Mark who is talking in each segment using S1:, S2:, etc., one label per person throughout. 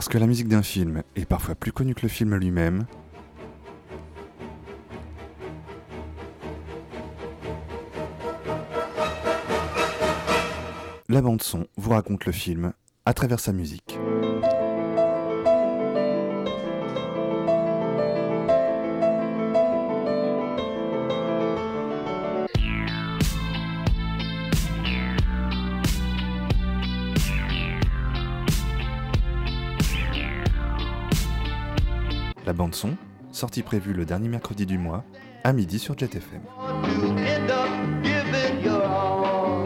S1: Parce que la musique d'un film est parfois plus connue que le film lui-même, la bande son vous raconte le film à travers sa musique. Bande son, sortie prévue le dernier mercredi du mois, à midi sur Jet FM.
S2: end up giving your all.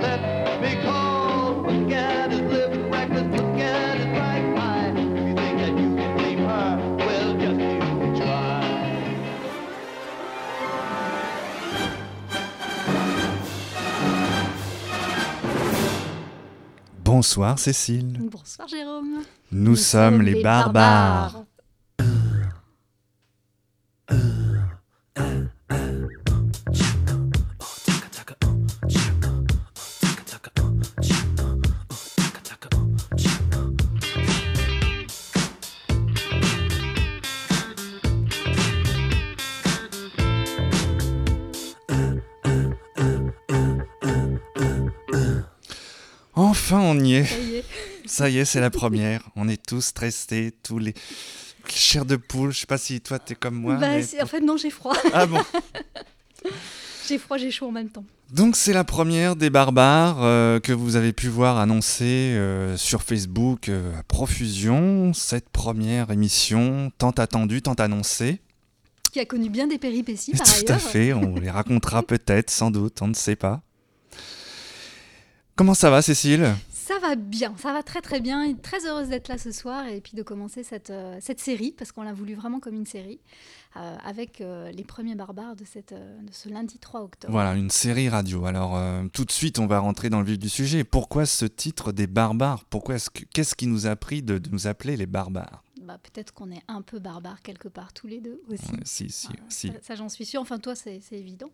S2: Let me call. Look at his living reckless. Look at his right eye. You think that you can blame her? Well, just you try.
S1: Bonsoir Cécile.
S3: Bonsoir Jérôme.
S1: Nous, sommes les barbares.
S3: Ça y est,
S1: c'est la première. On est tous stressés, tous les chairs de poule. Je sais pas si toi t'es comme moi.
S3: Bah,
S1: mais-
S3: En fait, non, j'ai froid.
S1: Ah bon.
S3: J'ai froid, j'ai chaud en même temps.
S1: Donc c'est la première des barbares euh, que vous avez pu voir annoncée euh, sur Facebook euh, à profusion. Cette première émission tant attendue, tant annoncée.
S3: Qui a connu bien des péripéties par
S1: Tout
S3: ailleurs.
S1: à fait, on les racontera peut-être, sans doute, on ne sait pas. Comment ça va Cécile?
S3: Bien, ça va très très bien. Très heureuse d'être là ce soir et puis de commencer cette, euh, série, parce qu'on l'a voulu vraiment comme une série, euh, avec euh, les premiers barbares de, ce lundi 3 octobre.
S1: Voilà, une série radio. Alors tout de suite, on va rentrer dans le vif du sujet. Pourquoi ce titre des barbares? Pourquoi est-ce que qu'est-ce qui nous a pris de nous appeler les barbares?
S3: Bah, Peut-être qu'on est un peu barbares quelque part tous les deux aussi.
S1: Si, si, si.
S3: Ça, ça, j'en suis sûre. Enfin, toi, c'est évident.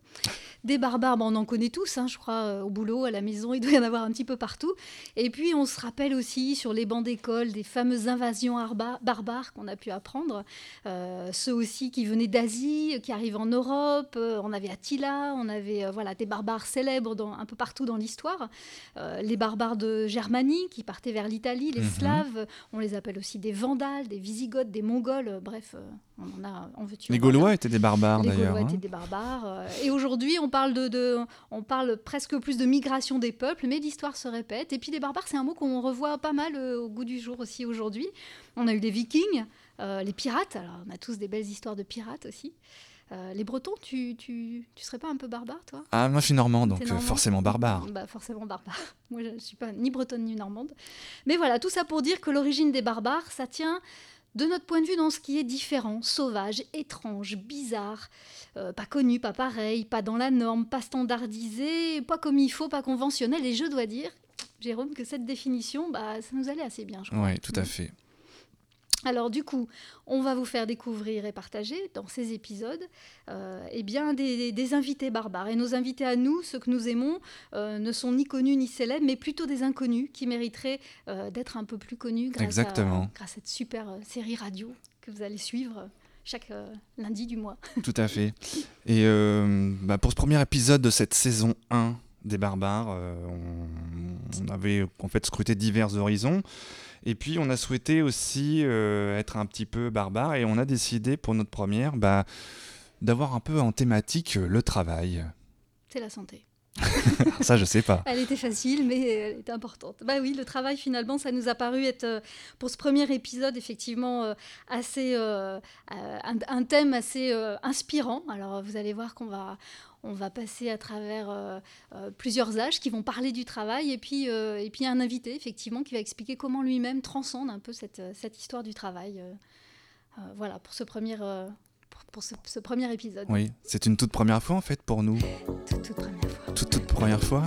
S3: Des barbares, bah, on en connaît tous, hein, je crois, euh, au boulot, à la maison, il doit y en avoir un petit peu partout. Et puis, on se rappelle aussi sur les bancs d'école des fameuses invasions arba- barbares qu'on a pu apprendre. Euh, ceux aussi qui venaient d'Asie, qui arrivent en Europe. Euh, on avait Attila, on avait voilà, des barbares célèbres dans, un peu partout dans l'histoire. Euh, les barbares de Germanie qui partaient vers l'Italie, les
S1: Mhm.
S3: Slaves. On les appelle aussi des Vandales, des Visigoths, des Mongols. euh, bref, euh, on en a. En veux-tu,
S1: Les. Gaulois étaient des barbares
S3: Les
S1: d'ailleurs.
S3: Gaulois
S1: hein.
S3: étaient des barbares. euh, et aujourd'hui, on parle de, de- on parle presque plus de migration des peuples, mais l'histoire se répète. Et puis les barbares, c'est un mot qu'on revoit pas mal au goût du jour aussi aujourd'hui. On a eu les Vikings, euh, les pirates. Alors, on a tous des belles histoires de pirates aussi. Euh, les Bretons, tu, tu, tu serais pas un peu barbare, toi?
S1: Ah, moi je suis normand, donc
S3: normand?
S1: forcément barbare.
S3: Bah forcément barbare. Moi je ne suis pas ni bretonne ni normande. Mais voilà, tout ça pour dire que l'origine des barbares, ça tient de notre point de vue dans ce qui est différent, sauvage, étrange, bizarre, euh, pas connu, pas pareil, pas dans la norme, pas standardisé, pas comme il faut, pas conventionnel. Et je dois dire, Jérôme, que cette définition, bah, ça nous allait assez bien.
S1: Oui, tout à fait.
S3: Alors du coup, on va vous faire découvrir et partager dans ces épisodes euh, eh bien, des, des invités barbares. Et nos invités à nous, ceux que nous aimons, euh, ne sont ni connus ni célèbres, mais plutôt des inconnus qui mériteraient euh, d'être un peu plus connus grâce,
S1: Exactement.
S3: À, grâce à cette super série radio que vous allez suivre chaque euh, lundi du mois.
S1: Tout à fait. Et euh, bah, pour ce premier épisode de cette saison 1 des barbares, euh, on, on avait en fait scruté divers horizons. Et puis on a souhaité aussi euh, être un petit peu barbare et on a décidé pour notre première bah, d'avoir un peu en thématique euh, le travail.
S3: C'est la santé.
S1: Ça je sais pas.
S3: Elle était facile, mais elle était importante. Bah oui, le travail, finalement, ça nous a paru être, pour ce premier épisode, effectivement, assez, euh, un, un thème assez euh, inspirant. Alors, vous allez voir qu'on va, on va passer à travers euh, euh, plusieurs âges qui vont parler du travail, et puis, euh, et puis un invité, effectivement, qui va expliquer comment lui-même transcende un peu cette, cette histoire du travail. voilà, pour ce premier, pour, pour ce, ce premier épisode.
S1: Oui, c'est une toute première fois en fait pour nous.
S3: Toute, toute première fois.
S1: Toute, toute première fois.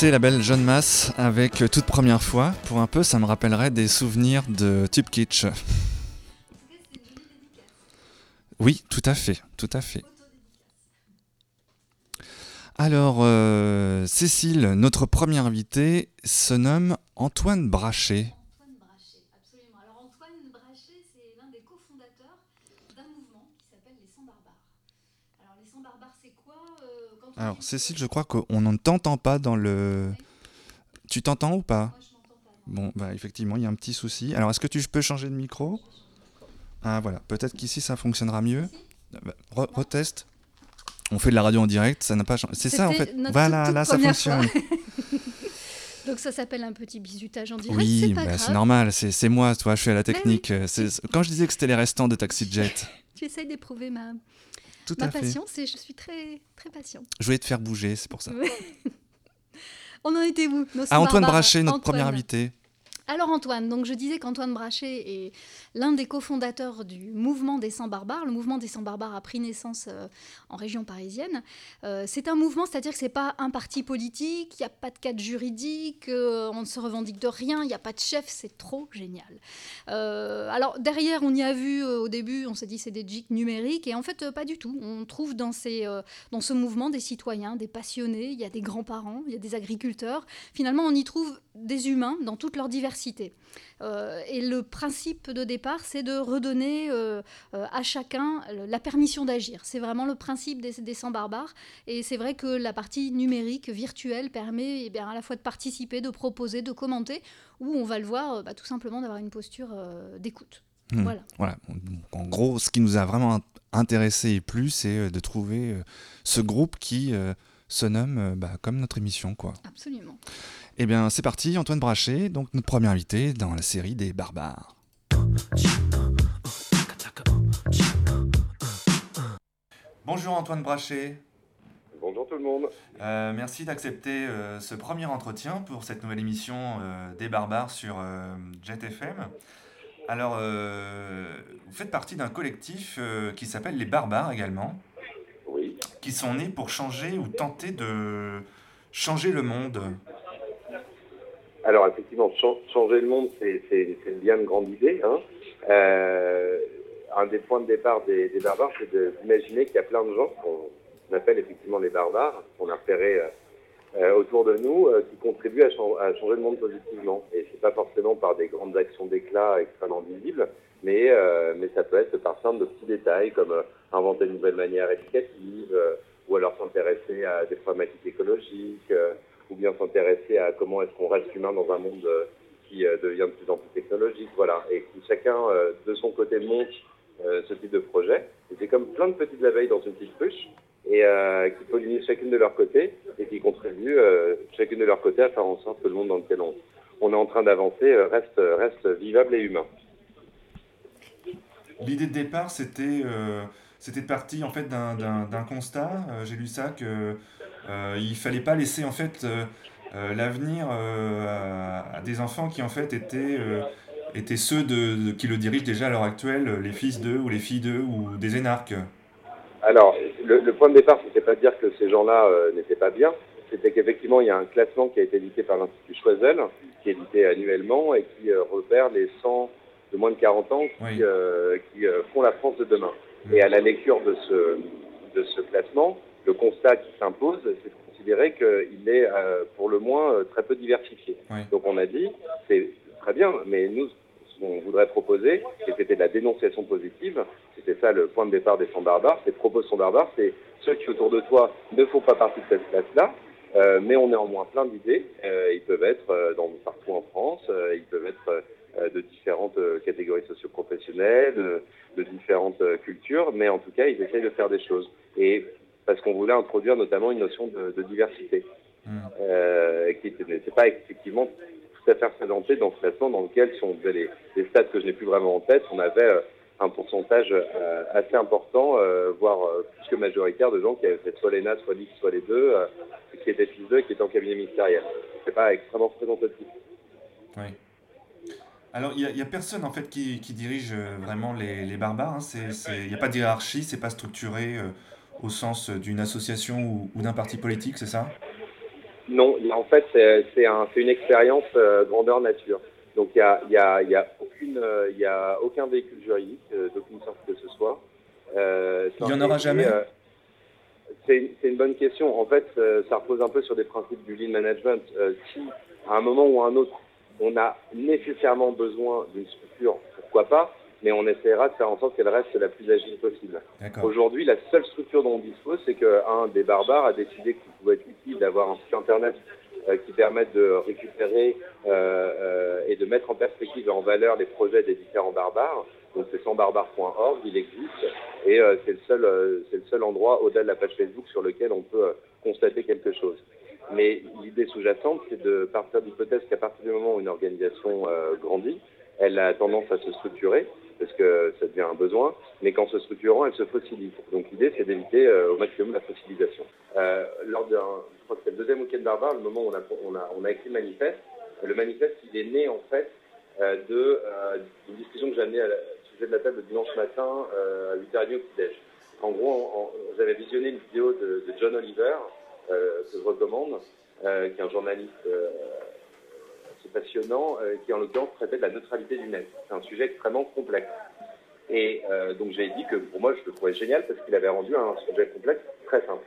S1: C'est la belle Jeanne Masse avec euh, toute première fois. Pour un peu, ça me rappellerait des souvenirs de Tube Kitsch. Oui, tout à fait, tout à fait. Alors, euh, Cécile, notre première invitée, se nomme. Antoine Brachet,
S3: absolument. Alors Antoine Brachet, c'est l'un des cofondateurs d'un mouvement qui s'appelle les 100 barbares. Alors les 100 barbares, c'est quoi euh, quand on
S1: Alors, Cécile, je crois qu'on ne t'entend pas dans le... Tu t'entends ou pas? Bon, bah effectivement, il y a un petit souci. Alors, est-ce que tu peux changer de micro? Ah, voilà. Peut-être qu'ici, ça fonctionnera mieux. Bah, re- reteste. On fait de la radio en direct, ça n'a pas changé. C'est ça, en fait?
S3: notre
S1: Voilà,
S3: toute
S1: là, ça fonctionne.
S3: Donc ça s'appelle un petit bisutage en direct,
S1: Oui,
S3: c'est
S1: bah, normal, c'est moi, toi, je suis à la technique. euh, Quand je disais que c'était les restants de Taxi Jet,
S3: Tu essayes d'éprouver ma,
S1: tout
S3: ma
S1: à fait.
S3: patience et je suis très très patiente.
S1: Je voulais te faire bouger, c'est pour ça.
S3: On en était où
S1: Antoine. Brachet, notre
S3: Antoine.
S1: premier invité.
S3: Alors Antoine, donc je disais qu'Antoine Brachet est l'un des cofondateurs du mouvement des 100 barbares. Le mouvement des 100 barbares a pris naissance euh, en région parisienne. Euh, c'est un mouvement, c'est-à-dire que c'est pas un parti politique, il n'y a pas de cadre juridique, euh, on ne se revendique de rien, il n'y a pas de chef, c'est trop génial. Euh, alors derrière, on y a vu au début, on s'est dit c'est des geeks numériques, et en fait pas du tout. On trouve dans, dans ce mouvement des citoyens, des passionnés, il y a des grands-parents, il y a des agriculteurs. Finalement, on y trouve des humains dans toute leur diversité. Euh, et le principe de départ, c'est de redonner euh, euh, à chacun la permission d'agir. C'est vraiment le principe des, des 100 barbares. Et c'est vrai que la partie numérique, virtuelle, permet eh bien, à la fois de participer, de proposer, de commenter, ou on va le voir, bah, tout simplement d'avoir une posture d'écoute.
S1: Hmm.
S3: Voilà.
S1: Voilà. Donc, en gros, ce qui nous a vraiment int- intéressé et plu, c'est de trouver ce groupe qui se nomme euh, bah, comme notre émission, quoi.
S3: Absolument.
S1: Eh bien, c'est parti, Antoine Brachet, donc notre premier invité dans la série des barbares. Bonjour Antoine Brachet.
S4: Bonjour tout le monde.
S1: Euh, merci d'accepter euh, ce premier entretien pour cette nouvelle émission euh, des barbares sur euh, Jet FM. Alors, euh, vous faites partie d'un collectif euh, qui s'appelle les barbares également, Qui sont nés pour changer ou tenter de changer le monde.
S4: Alors effectivement, chan- changer le monde, c'est une bien grande idée. Hein. Euh, un des points de départ des, barbares, c'est d'imaginer qu'il y a plein de gens qu'on appelle effectivement les barbares, qu'on a repérés euh, euh, autour de nous, qui contribuent à, chan- à changer le monde positivement. Et c'est pas forcément par des grandes actions d'éclat extrêmement visibles, mais, ça peut être par simple de petits détails comme inventer une nouvelle manière éducative, euh, ou alors s'intéresser à des problématiques écologiques, euh, ou bien s'intéresser à comment est-ce qu'on reste humain dans un monde euh, qui devient de plus en plus technologique, voilà, et qui chacun de son côté monte ce type de projet. Et c'est comme plein de petites abeilles dans une petite ruche, et qui pollinisent chacune de leur côté, et qui contribuent chacune de leur côté à faire en sorte que le monde dans lequel on, est en train d'avancer reste, reste vivable et humain.
S1: L'idée de départ, c'était c'était parti en fait d'un- d'un d'un constat. Euh, J'ai lu ça que euh, il fallait pas laisser en fait euh, euh, l'avenir à, à des enfants qui en fait étaient étaient ceux de, de- qui le dirigent déjà à l'heure actuelle, les fils d'eux ou les filles d'eux ou des énarques.
S4: Alors, le, le point de départ, c'était pas de dire que ces gens-là euh, n'étaient pas bien, c'était qu'effectivement, il y a un classement qui a été édité par l'Institut Choiseul, qui est édité annuellement et qui euh, repère les 100 de moins de 40 ans qui,
S1: Oui.
S4: euh, qui font la France de demain. Et à la lecture de ce, de ce classement, le constat qui s'impose, c'est de considérer qu'il est euh, pour le moins euh, très peu diversifié.
S1: Oui.
S4: Donc on a dit, c'est très bien, mais nous, ce qu'on voudrait proposer, et c'était de la dénonciation positive, c'était ça le point de départ des 100 barbares, c'est propose 100 barbares, c'est ceux qui autour de toi ne font pas partie de cette classe-là, euh, mais on est en moins plein d'idées. Euh, ils peuvent être dans, partout en France, ils peuvent être de différentes euh, catégories socio-professionnelles, de, de différentes euh, cultures, mais en tout cas, ils essayent de faire des choses. Et parce qu'on voulait introduire notamment une notion de, de diversité,
S1: Mm.
S4: euh, qui n'était pas effectivement tout à fait représentée dans ce classement dans lequel, si on faisait les, les stats que je n'ai plus vraiment en tête, on avait euh, un pourcentage euh, assez important, euh, voire euh, plus que majoritaire, de gens qui avaient fait soit l'ENA, soit l'X, soit les deux, euh, qui étaient fils d'eux et qui étaient en cabinet ministériel. C'est pas extrêmement représentatif.
S1: Oui. Alors, il n'y a, personne en fait qui, qui dirige euh, vraiment les, les barbares. hein. Il n'y a pas de hiérarchie, c'est pas structuré euh, au sens d'une association ou, ou d'un parti politique, c'est ça?
S4: Non, en fait, c'est c'est un, c'est une expérience euh, grandeur nature. Donc, il y a, y a, y a aucune, euh, il y a aucun véhicule juridique euh, d'aucune sorte que ce soit. Euh,
S5: Il y en aura jamais
S4: euh, C'est une bonne question. En fait, euh, ça repose un peu sur des principes du lean management. Euh, si, à un moment ou à un autre, on a nécessairement besoin d'une structure, pourquoi pas, mais on essaiera de faire en sorte qu'elle reste la plus agile possible. Aujourd'hui, la seule structure dont on dispose, c'est qu'un des barbares a décidé qu'il pouvait être utile d'avoir un site internet euh, qui permette de récupérer euh, euh, et de mettre en perspective et en valeur les projets des différents barbares. Donc c'est 100barbares.org, il existe, et c'est le seul, c'est le seul endroit au-delà de la page Facebook sur lequel on peut constater quelque chose. Mais l'idée sous-jacente, c'est de partir d'hypothèse qu'à partir du moment où une organisation euh, grandit, elle a tendance à se structurer, parce que ça devient un besoin, mais qu'en se structurant, elle se fossilise. Donc l'idée, c'est d'éviter euh, au maximum la fossilisation. Euh, lors d'un, je crois que c'est le deuxième week-end barbare, le moment où on a, on on écrit le manifeste, le manifeste, il est né en fait d'une discussion que j'ai amenée au sujet de la table le dimanche matin à 8h30 au petit-déj. En gros, en- j'avais visionné une vidéo de, John Oliver, que je recommande, euh, qui est un journaliste euh, assez passionnant, euh, qui en l'occurrence traitait de la neutralité du net. C'est un sujet extrêmement complexe. Et euh, donc j'ai dit que pour moi je le trouvais génial parce qu'il avait rendu un sujet complexe très simple.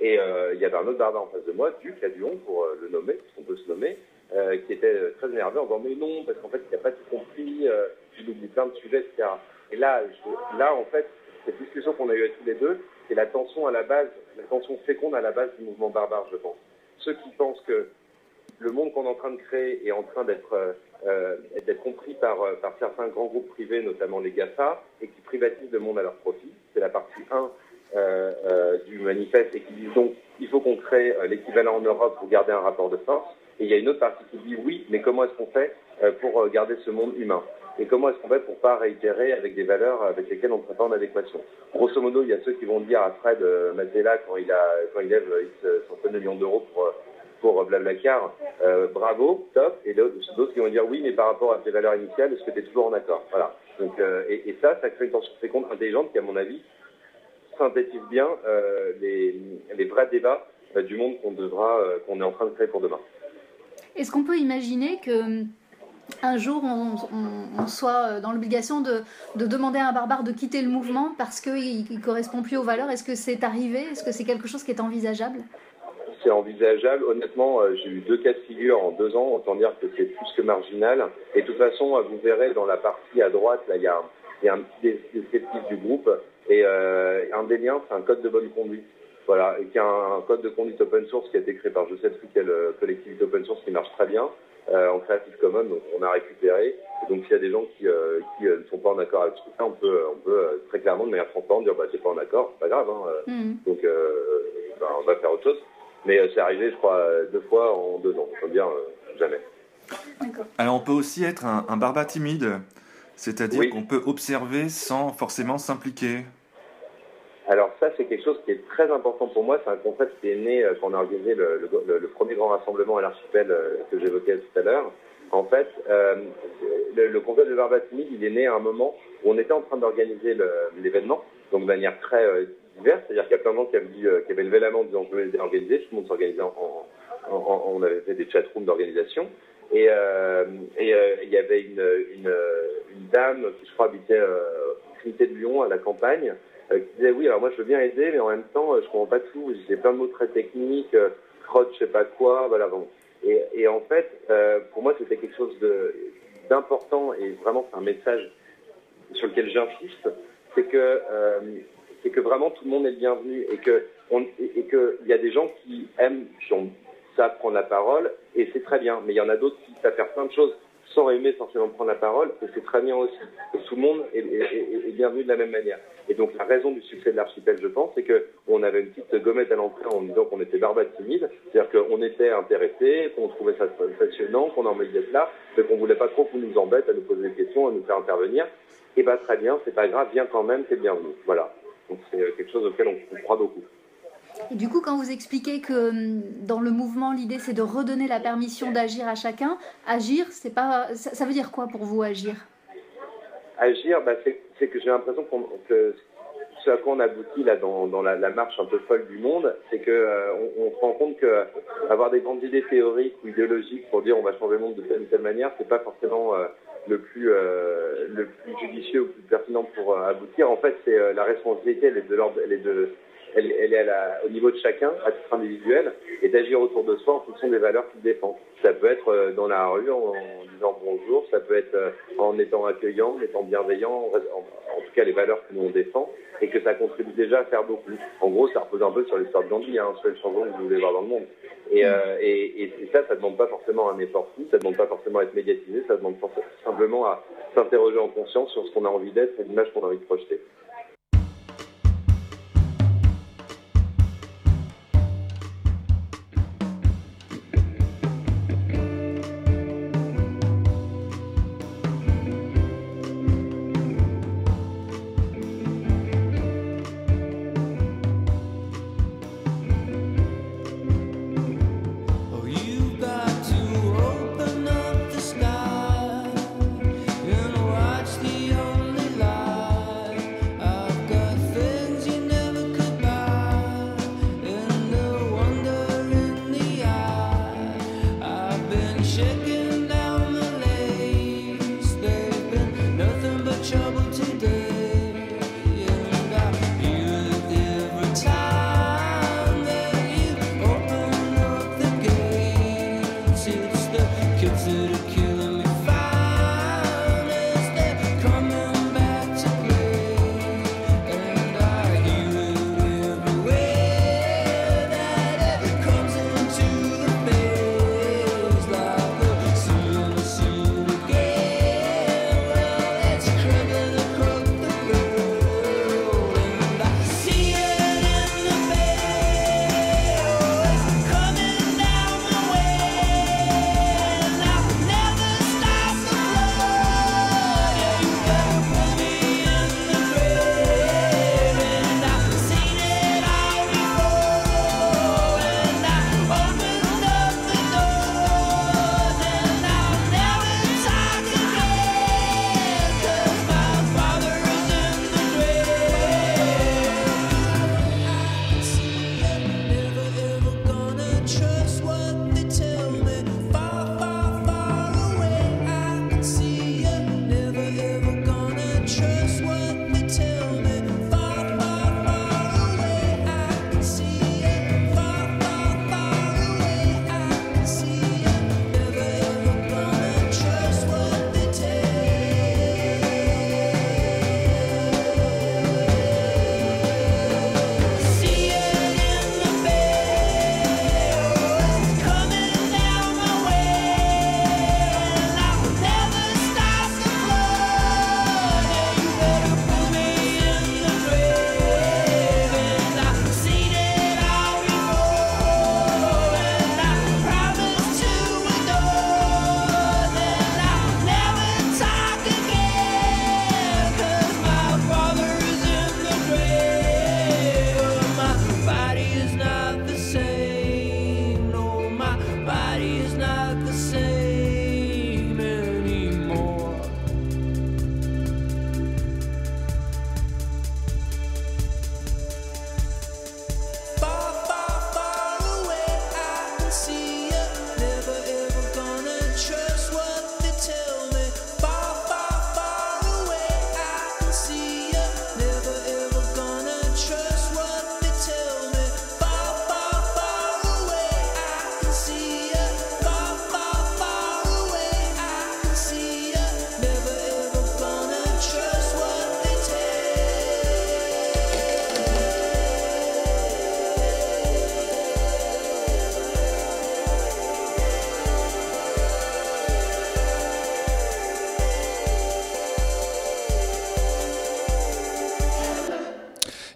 S4: Et euh, il y avait un autre barbare en face de moi, Duc, à Duon, pour euh, le nommer, parce qu'on peut se nommer, euh, qui était euh, très énervé en disant mais non, parce qu'en fait il n'a pas tout compris, euh, il oublie plein de sujets, etc. Et là, là en fait, cette discussion qu'on a eue tous les deux, c'est la tension à la base, la tension féconde à la base du mouvement barbare, je pense. Ceux qui pensent que le monde qu'on est en train de créer est en train d'être euh, compris par, euh, par certains grands groupes privés, notamment les GAFA, et qui privatisent le monde à leur profit. C'est la partie 1 euh, du manifeste et qui disent donc il faut qu'on crée l'équivalent en Europe pour garder un rapport de force. Et il y a une autre partie qui dit oui, mais comment est-ce qu'on fait pour garder ce monde humain? Et comment est-ce qu'on fait pour pas réitérer avec des valeurs avec lesquelles on ne serait pas en adéquation Grosso modo, il y a ceux qui vont dire à Fred euh, Mazzella quand il a quand il lève euh, X centaines de millions d'euros pour euh, pour Blablacar, euh, bravo, top, et d'autres qui vont dire oui, mais par rapport à tes valeurs initiales, est-ce que tu es toujours en accord? Voilà. Donc, euh, et, ça, ça crée une tension féconde intelligente qui, à mon avis, synthétise bien euh, les, les vrais débats euh, du monde qu'on devra, euh, qu'on est en train de créer pour demain.
S3: Est-ce qu'on peut imaginer que hum, un jour on, soit euh, dans l'obligation de, de demander à un barbare de quitter le mouvement parce qu'il ne correspond plus aux valeurs Est-ce que c'est arrivé? Est-ce que c'est quelque chose qui est envisageable?
S4: C'est envisageable. Honnêtement, euh, j'ai eu deux cas de figure en deux ans. Autant dire que c'est plus que marginal. Et de toute façon, euh, vous verrez dans la partie à droite, là, il y a, il y a un petit descriptif du groupe. Et euh, un des liens, c'est un code de bonne conduite. Voilà, et qui a un, code de conduite open source qui a été créé par je sais plus quelle collectivité open source qui marche très bien en Creative Commons. Donc on a récupéré. Et donc s'il y a des gens qui, euh, qui euh, ne sont pas en accord avec tout ça, on peut, on peut euh, très clairement de manière transparente dire bah t'es pas en accord, c'est pas grave. Hein, euh,
S3: Hmm.
S4: donc, euh, ben, on va faire autre chose. Mais euh, c'est arrivé, je crois, euh, deux fois en deux ans. Je veux dire, euh, jamais.
S1: Alors on peut aussi être un, un barbat timide, c'est-à-dire
S4: Oui.
S1: qu'on peut observer sans forcément s'impliquer.
S4: Alors ça, c'est quelque chose qui est très important pour moi. C'est un concept qui est né euh, quand on a organisé le, premier grand rassemblement à l'archipel euh, que j'évoquais tout à l'heure. En fait, euh, le, concept de barbat timide, il est né à un moment où on était en train d'organiser l'événement, donc de manière très diverse. C'est-à-dire qu'il y a plein de gens qui avaient, levé la main en disant je veux organiser. Tout le monde s'organisait en, on avait fait des chatrooms d'organisation. Et, il y avait une, dame qui, je crois, habitait Trinité de Lyon, à la campagne, qui disait oui, alors moi je veux bien aider, mais en même temps, euh, je comprends pas tout. J'ai plein de mots très techniques, euh, crotte, je sais pas quoi, voilà. Bon. Et, et en fait, euh, pour moi, c'était quelque chose d'important et vraiment c'est un message sur lequel j'insiste, c'est que euh, c'est que vraiment tout le monde est le bienvenu et que on, et, que il y a des gens qui aiment, qui savent prendre la parole et c'est très bien. Mais il y en a d'autres qui savent faire plein de choses sans aimer forcément prendre la parole et c'est très bien aussi. Tout le monde est, bienvenu de la même manière. Et donc la raison du succès de l'archipel, je pense, c'est que on avait une petite gommette à l'entrée en disant qu'on était barbat timide, c'est-à-dire qu'on était intéressé, qu'on trouvait ça passionnant, qu'on envie d'être là, mais qu'on voulait pas trop qu'on nous embête à nous poser des questions, à nous faire intervenir. Et bah très bien, c'est pas grave, viens quand même, t'es bienvenu. Voilà. Donc c'est euh, quelque chose auquel on croit beaucoup.
S3: Et du coup, quand vous expliquez que hum, dans le mouvement, l'idée c'est de redonner la permission d'agir à chacun, agir, c'est pas, ça, veut dire quoi pour vous agir?
S4: Agir, bah, c'est que j'ai l'impression que
S6: ce à quoi on aboutit là dans, dans la, marche un peu folle du monde, c'est que euh, on, se rend compte que euh, avoir des grandes idées théoriques ou idéologiques pour dire on va changer le monde de telle ou telle manière, c'est pas forcément euh, le plus le plus judicieux ou le plus pertinent pour aboutir. En fait, c'est la responsabilité, elle est de l'ordre, elle est elle, elle est à la- au niveau de chacun, à titre individuel, et d'agir autour de soi en fonction des valeurs qu'il défend. Ça peut être euh, dans la rue en, disant bonjour, ça peut être euh, en étant accueillant, en étant bienveillant, en, tout cas les valeurs que nous on défend, et que ça contribue déjà à faire beaucoup. En gros, ça repose un peu sur l'histoire de Gandhi, hein, sur le changement que vous voulez voir dans le monde. Et, euh, et, et, ça, ça demande pas forcément un effort fou, ça demande pas forcément à être médiatisé, ça demande simplement à s'interroger en conscience sur ce qu'on a envie d'être et l'image qu'on a envie de projeter.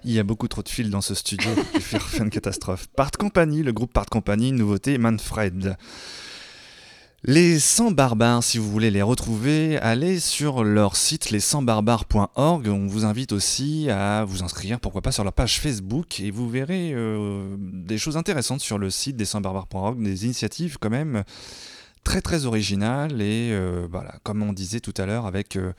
S1: Il y a beaucoup trop de fils dans ce studio pour faire une catastrophe. Part Company, le groupe Part Company, nouveauté Manfred. Les 100 barbares, si vous voulez les retrouver, allez sur leur site les 100barbares.org. On vous invite aussi à vous inscrire, pourquoi pas, sur leur page Facebook et vous verrez euh, des choses intéressantes sur le site des 100barbares.org, des initiatives quand même très très originales et euh, voilà, comme on disait tout à l'heure, avec euh,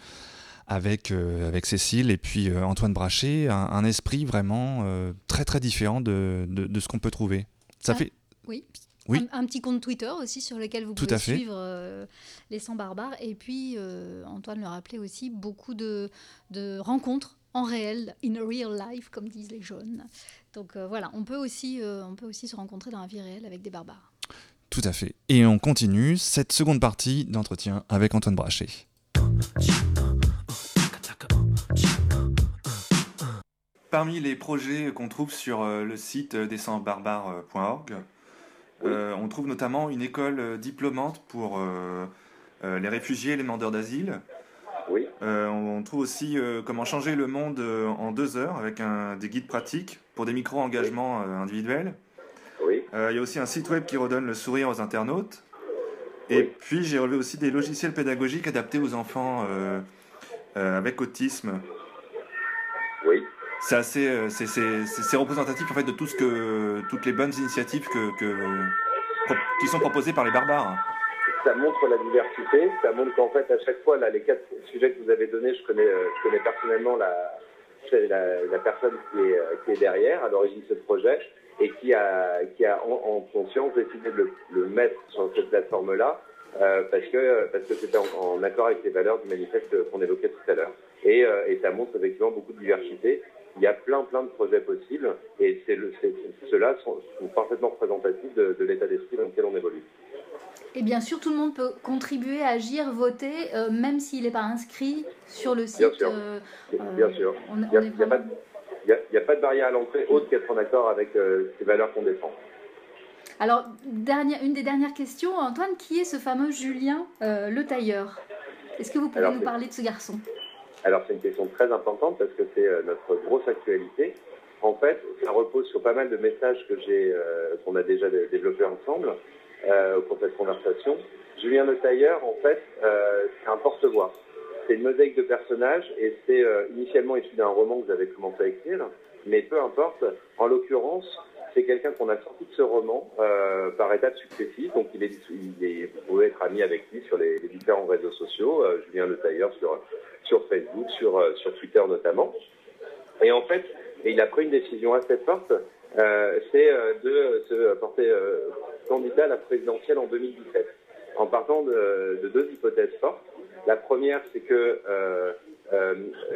S1: avec, euh, avec Cécile et puis euh, Antoine Brachet, un, un esprit vraiment euh, très très différent de, de, de ce qu'on peut trouver. Ça
S3: Ah,
S1: fait
S3: Oui.
S1: Oui.
S3: Un, un petit compte Twitter aussi sur lequel vous
S1: Tout
S3: pouvez suivre euh, les 100 barbares. Et puis, euh, Antoine le rappelait aussi, beaucoup de, de rencontres en réel, in real life, comme disent les jeunes. Donc euh, voilà, on peut, aussi, on peut aussi se rencontrer dans la vie réelle avec des barbares.
S1: tout à fait. Et on continue cette seconde partie d'entretien avec Antoine Brachet. Parmi les projets qu'on trouve sur euh, le site descendbarbares.org, euh, on trouve notamment une école euh, diplômante pour euh, euh, les réfugiés et les demandeurs d'asile.
S4: Oui.
S1: Euh, on trouve aussi euh, comment changer le monde euh, en deux heures avec un, des guides pratiques pour des micro-engagements euh, individuels.
S4: Oui.
S1: Euh, Il y a aussi un site web qui redonne le sourire aux internautes. Et
S4: Oui.
S1: puis j'ai relevé aussi des logiciels pédagogiques adaptés aux enfants euh, euh, avec autisme.
S4: Oui.
S1: C'est assez, euh, c'est, représentatif en fait de tout ce que, toutes les bonnes initiatives que, qui sont proposées par les barbares.
S4: ça montre la diversité, ça montre qu'en fait à chaque fois là les quatre sujets que vous avez donnés, je connais, euh, je connais personnellement la, la, personne qui est, euh, qui est derrière à l'origine de ce projet et qui a, qui a en, en conscience décidé de le, mettre sur cette plateforme-là parce que parce que c'était en, accord avec les valeurs du manifeste qu'on évoquait tout à l'heure. Et, et ça montre effectivement beaucoup de diversité. Il y a plein plein de projets possibles et ceux-là sont, sont parfaitement représentatifs de, de l'état d'esprit dans lequel on évolue.
S3: Et bien sûr, tout le monde peut contribuer, agir, voter, euh, même s'il n'est pas inscrit sur le site.
S4: sûr.
S3: euh,
S4: Bien
S3: euh,
S4: sûr.
S3: On,
S4: Il
S3: on
S4: n'y a, il pas de- il y a- il y a pas de barrière à l'entrée autre qu'être en accord avec euh, ces valeurs qu'on défend.
S3: Alors, dernière, une des dernières questions, Antoine, qui est ce fameux Julien euh, Le Tailleur? Est-ce que vous pouvez
S4: Alors,
S3: nous parler de ce garçon?
S4: Alors c'est une question très importante parce que c'est euh, notre grosse actualité. En fait, ça repose sur pas mal de messages que j'ai, euh, qu'on a déjà dé- développés ensemble euh, au cours de cette conversation. Julien Le Tailleur, en fait, euh, c'est un porte-voix. C'est une mosaïque de personnages et c'est initialement issu d'un roman que avez commencé à écrire, mais peu importe. En l'occurrence, c'est quelqu'un qu'on a sorti de ce roman euh, par étapes successives. Donc il est, il vous pouvez être ami avec lui sur les, différents réseaux sociaux, euh, Julien Le Tailleur sur sur Facebook, sur, euh, sur Twitter notamment. Et en fait, il a pris une décision assez forte, c'est de se porter candidat à la présidentielle en 2017, en partant de, de deux hypothèses fortes. La première, c'est que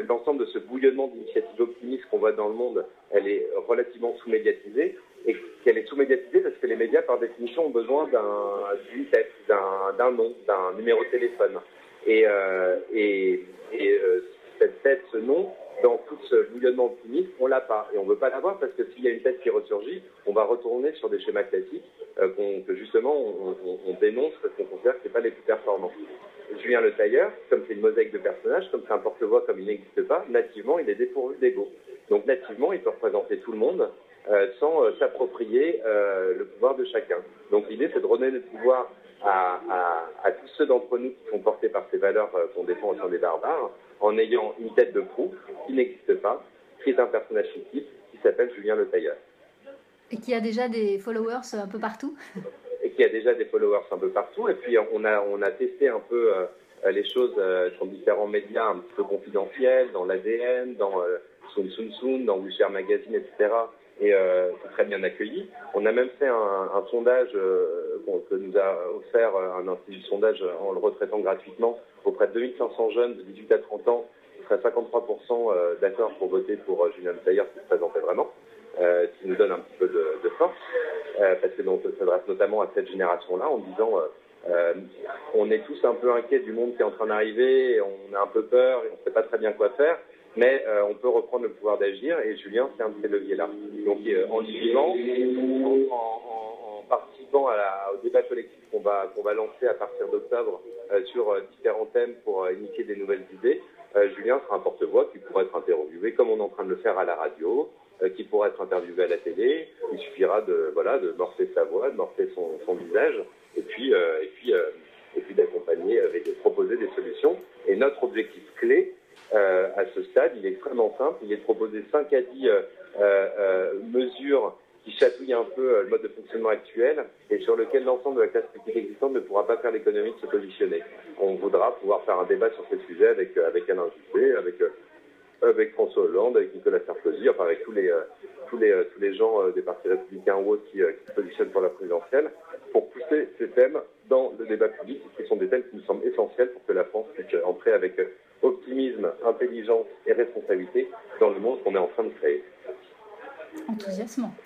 S4: l'ensemble de ce bouillonnement d'initiatives optimistes qu'on voit dans le monde, elle est relativement sous-médiatisée, et qu'elle est sous-médiatisée parce que les médias, par définition, ont besoin d'un- tête, d'un nom, d'un numéro de téléphone. Et, euh, euh, cette tête, ce nom, dans tout ce bouillonnement optimiste, on l'a pas. Et on veut pas l'avoir parce que s'il y a une tête qui ressurgit, on va retourner sur des schémas classiques euh, que justement on, on- on dénonce parce qu'on considère que c'est pas les plus performants. Julien Le Tailleur, comme c'est une mosaïque de personnages, comme c'est un porte-voix comme il n'existe pas, nativement il est dépourvu d'ego. Donc nativement il peut représenter tout le monde euh, sans euh, s'approprier euh, le pouvoir de chacun. Donc l'idée c'est de redonner le pouvoir à, à- à tous ceux d'entre nous qui sont portés par ces valeurs qu'on défend au sein des barbares, en ayant une tête de proue qui n'existe pas, qui est un personnage fictif, qui s'appelle Julien Le Tailleur,
S3: Et qui a déjà des followers un peu partout
S4: et qui a déjà des followers un peu partout. Et puis on a, on a testé un peu les choses sur différents médias un petit peu confidentiels, dans l'ADN, dans Soun Soun Soun, dans We Share Magazine, etc. Et euh, c'est très bien accueilli. On a même fait un, sondage euh, que nous a offert euh, un institut de sondage en le retraitant gratuitement auprès de 2500 jeunes de 18 à 30 ans, qui seraient 53% euh, d'accord pour voter pour euh, Julien Tailleur qui se présentait vraiment, euh, ce qui nous donne un petit peu de, force, euh, parce que donc, s'adresse notamment à cette génération-là en disant euh, euh, on est tous un peu inquiets du monde qui est en train d'arriver, on a un peu peur et on ne sait pas très bien quoi faire, mais euh, on peut reprendre le pouvoir d'agir et Julien, c'est un de ces leviers-là. Donc euh, en y vivant, en, en- en participant à la- au débat collectif qu'on va, qu'on va lancer à partir d'octobre euh, sur euh, différents thèmes pour euh, initier des nouvelles idées, euh, Julien sera un porte-voix qui pourra être interviewé comme on est en train de le faire à la radio, qui pourra être interviewé à la télé. Il suffira de voilà de morcer sa voix, de morcer son, son visage, et puis et puis et puis d'accompagner de proposer des solutions. Et notre objectif clé euh, à ce stade, il est extrêmement simple. Il est de proposer 5 à 10 euh, euh, mesures qui chatouille un peu le mode de fonctionnement actuel et sur lequel l'ensemble de la classe politique existante ne pourra pas faire l'économie de se positionner. On voudra pouvoir faire un débat sur ces sujets avec, avec Alain Juppé, avec, François Hollande, avec Nicolas Sarkozy, enfin avec tous les, tous les, tous les gens des partis républicains ou autres qui, qui se positionnent pour la présidentielle, pour pousser ces thèmes dans le débat public, qui sont des thèmes qui nous semblent essentiels pour que la France puisse entrer avec optimisme, intelligence et responsabilité dans le monde qu'on est en train de créer.
S3: Enthousiasmant.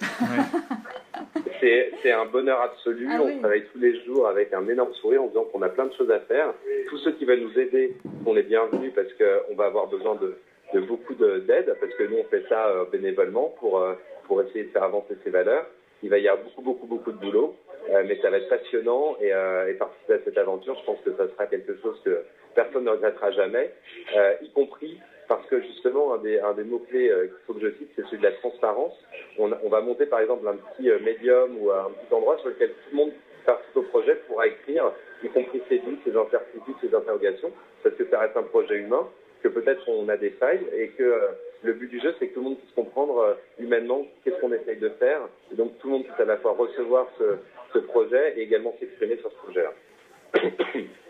S4: C'est c'est un bonheur absolu.
S3: Ah
S4: on
S3: oui.
S4: travaille tous les jours avec un énorme sourire en disant qu'on a plein de choses à faire. Tous ceux qui veulent nous aider sont les bienvenus parce qu'on va avoir besoin de, de beaucoup de- d'aide parce que nous, on fait ça euh, bénévolement pour, euh, pour essayer de faire avancer ces valeurs. Il va y avoir beaucoup, beaucoup, beaucoup de boulot, euh, mais ça va être passionnant et, et participer à cette aventure, je pense que ça sera quelque chose que personne ne regrettera jamais, euh, y compris parce que justement, un des, mots-clés euh, qu'il faut que je cite, c'est celui de la transparence. On, va monter par exemple un petit euh, médium ou un petit endroit sur lequel tout le monde participe au projet pourra écrire, y compris ses doutes, ses incertitudes, ses interrogations, parce que ça reste un projet humain, que peut-être on a des failles et que le but du jeu, c'est que tout le monde puisse comprendre humainement qu'est-ce qu'on essaye de faire, et donc tout le monde puisse à la fois recevoir ce, ce projet et également s'exprimer sur ce projet-là.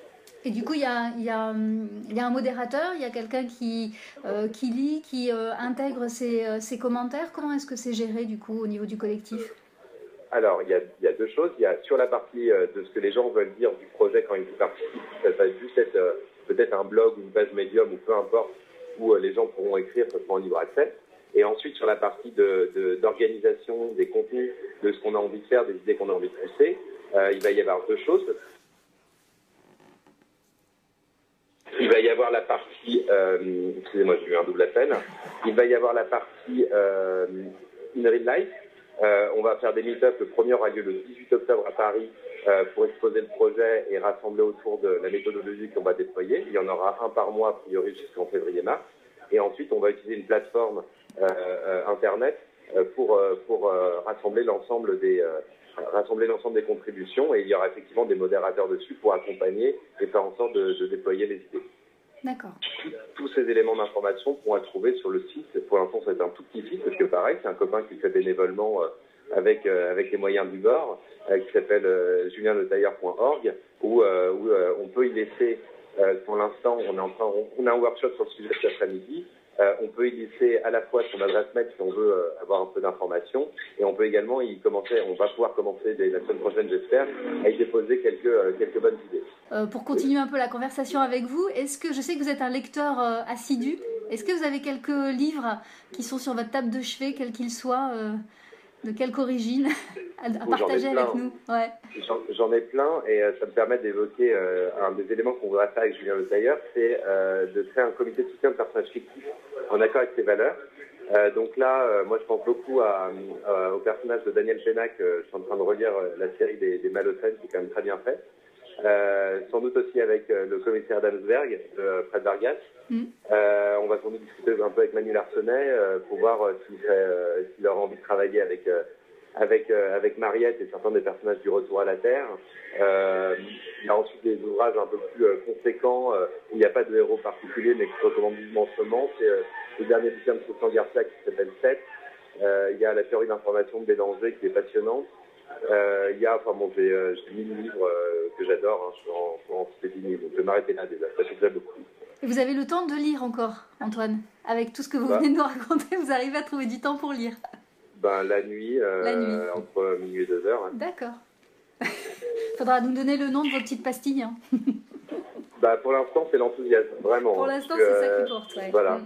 S3: Et du coup, il y a, un modérateur, il y a quelqu'un qui, euh, qui lit, qui euh, intègre ses, euh, ses commentaires. Comment est-ce que c'est géré du coup au niveau du collectif?
S4: Alors, il y, a, deux choses. Il y a sur la partie de ce que les gens veulent dire du projet quand ils participent, ça va juste être peut-être un blog ou une page médium ou peu importe, où les gens pourront écrire, en libre accès. Et ensuite, sur la partie de- de- d'organisation des contenus, de ce qu'on a envie de faire, des idées qu'on a envie de pousser, il va y avoir deux choses. Il va y avoir la partie, euh, excusez-moi, j'ai eu un double appel. Il va y avoir la partie euh, in real life. Euh, on va faire des meet-ups. Le premier aura lieu le 18 octobre à Paris pour exposer le projet et rassembler autour de la méthodologie qu'on va déployer. Il y en aura un par mois, a priori, jusqu'en février-mars. Et ensuite, on va utiliser une plateforme Internet pour, pour rassembler l'ensemble des, rassembler l'ensemble des contributions. Et il y aura effectivement des modérateurs dessus pour accompagner et faire en sorte de, de déployer les idées
S3: D'accord.
S4: tous ces éléments d'information pourront être trouvés sur le site. Pour l'instant, c'est un tout petit site, parce que pareil, c'est un copain qui fait bénévolement euh, avec, euh, avec les moyens du bord, euh, qui s'appelle julienletailleur.org, où, où on peut y laisser, pour l'instant, on, est en train, on, on a un workshop sur le sujet cet après-midi, euh, on peut y laisser à la fois son adresse mail si on veut euh, avoir un peu d'informations, et on peut également y commencer, on va pouvoir commencer dès la semaine prochaine, j'espère, à y déposer quelques, euh, quelques bonnes idées.
S3: Pour continuer un peu la conversation avec vous, est-ce que je sais que vous êtes un lecteur assidu Est-ce que vous avez quelques livres qui sont sur votre table de chevet, quels qu'ils soient, de quelque origine, à, partager avec nous Ouais.
S4: J'en- ai plein et euh, ça me permet d'évoquer euh, un des éléments qu'on voudrait faire avec Julien Le Tailleur, c'est euh, de créer un comité de soutien de personnages fictifs en accord avec ses valeurs. Euh, donc là, moi je pense beaucoup à, au personnage de Daniel Pénac, euh, je suis en train de relire la série des, des Malocènes qui est quand même très bien faite. Euh, sans doute aussi avec euh, le commissaire Damsberg, de euh, Fred Vargas.
S3: Mm.
S4: Euh, on va sans doute discuter un peu avec Manu Larsenet pour voir s'il aurait envie de travailler avec avec, avec Mariette et certains des personnages du Retour à la Terre. Il y a ensuite des ouvrages un peu plus conséquents où il n'y a pas de héros particulier mais je recommande vivement en ce moment. C'est le dernier bouquin de Christian Garcia qui s'appelle 7. Euh, il y a la théorie d'information de Bélanger qui est passionnante. Euh, il y a, enfin bon, j'ai euh, mille livres euh, que j'adore, hein, je suis en, en cité donc je vais m'arrêter là déjà, ça fait déjà beaucoup.
S3: Et vous avez le temps de lire encore, Antoine Avec tout ce que vous
S4: Bah.
S3: venez de nous raconter, vous arrivez à trouver du temps pour lire.
S4: Ben, la nuit, euh,
S3: La nuit.
S4: entre minuit et deux heures. hein.
S3: D'accord. Faudra nous donner le nom de vos petites pastilles. hein.
S4: Bah, pour l'instant, c'est l'enthousiasme, vraiment.
S3: Pour
S4: hein,
S3: l'instant, c'est ça qui porte. ouais.
S4: voilà.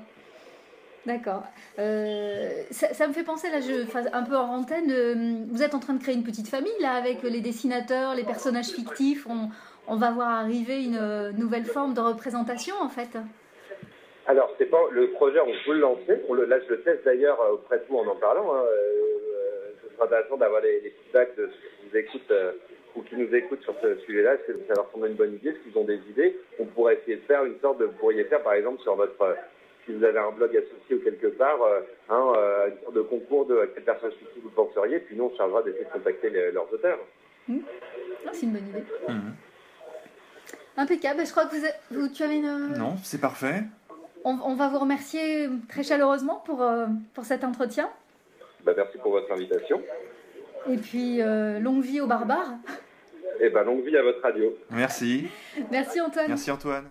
S3: D'accord. Euh, ça, me fait penser, là, je, un peu en antenne, euh, vous êtes en train de créer une petite famille, là, avec les dessinateurs, les personnages fictifs. On, va voir arriver une euh, nouvelle forme de représentation, en fait.
S4: Alors, c'est pas le projet, on peut le lancer. On le, là, je le teste d'ailleurs auprès de vous en en parlant. Hein. Ce sera intéressant d'avoir les, feedbacks de ceux qui nous écoutent ou qui nous écoutent sur ce sujet-là. Ça leur semble une bonne idée Est-ce qu'ils ont des idées On pourrait essayer de faire une sorte de. Vous pourriez faire, par exemple, sur votre. Euh, si vous avez un blog associé ou quelque part, euh, hein, euh, une sorte de concours de quelle personne fictive vous penseriez, puis nous, on chargera d'essayer de contacter les- leurs auteurs.
S3: Ah, C'est une bonne idée.
S1: Mhm.
S3: Impeccable. Je crois que vous, tu avais une.
S1: Non, c'est parfait.
S3: On, on va vous remercier très chaleureusement pour, euh, pour cet entretien.
S4: Bah, merci pour votre invitation.
S3: Et puis, euh, longue vie aux barbares.
S4: Et ben longue vie à votre radio.
S1: Merci.
S3: Merci Antoine.
S1: Merci Antoine.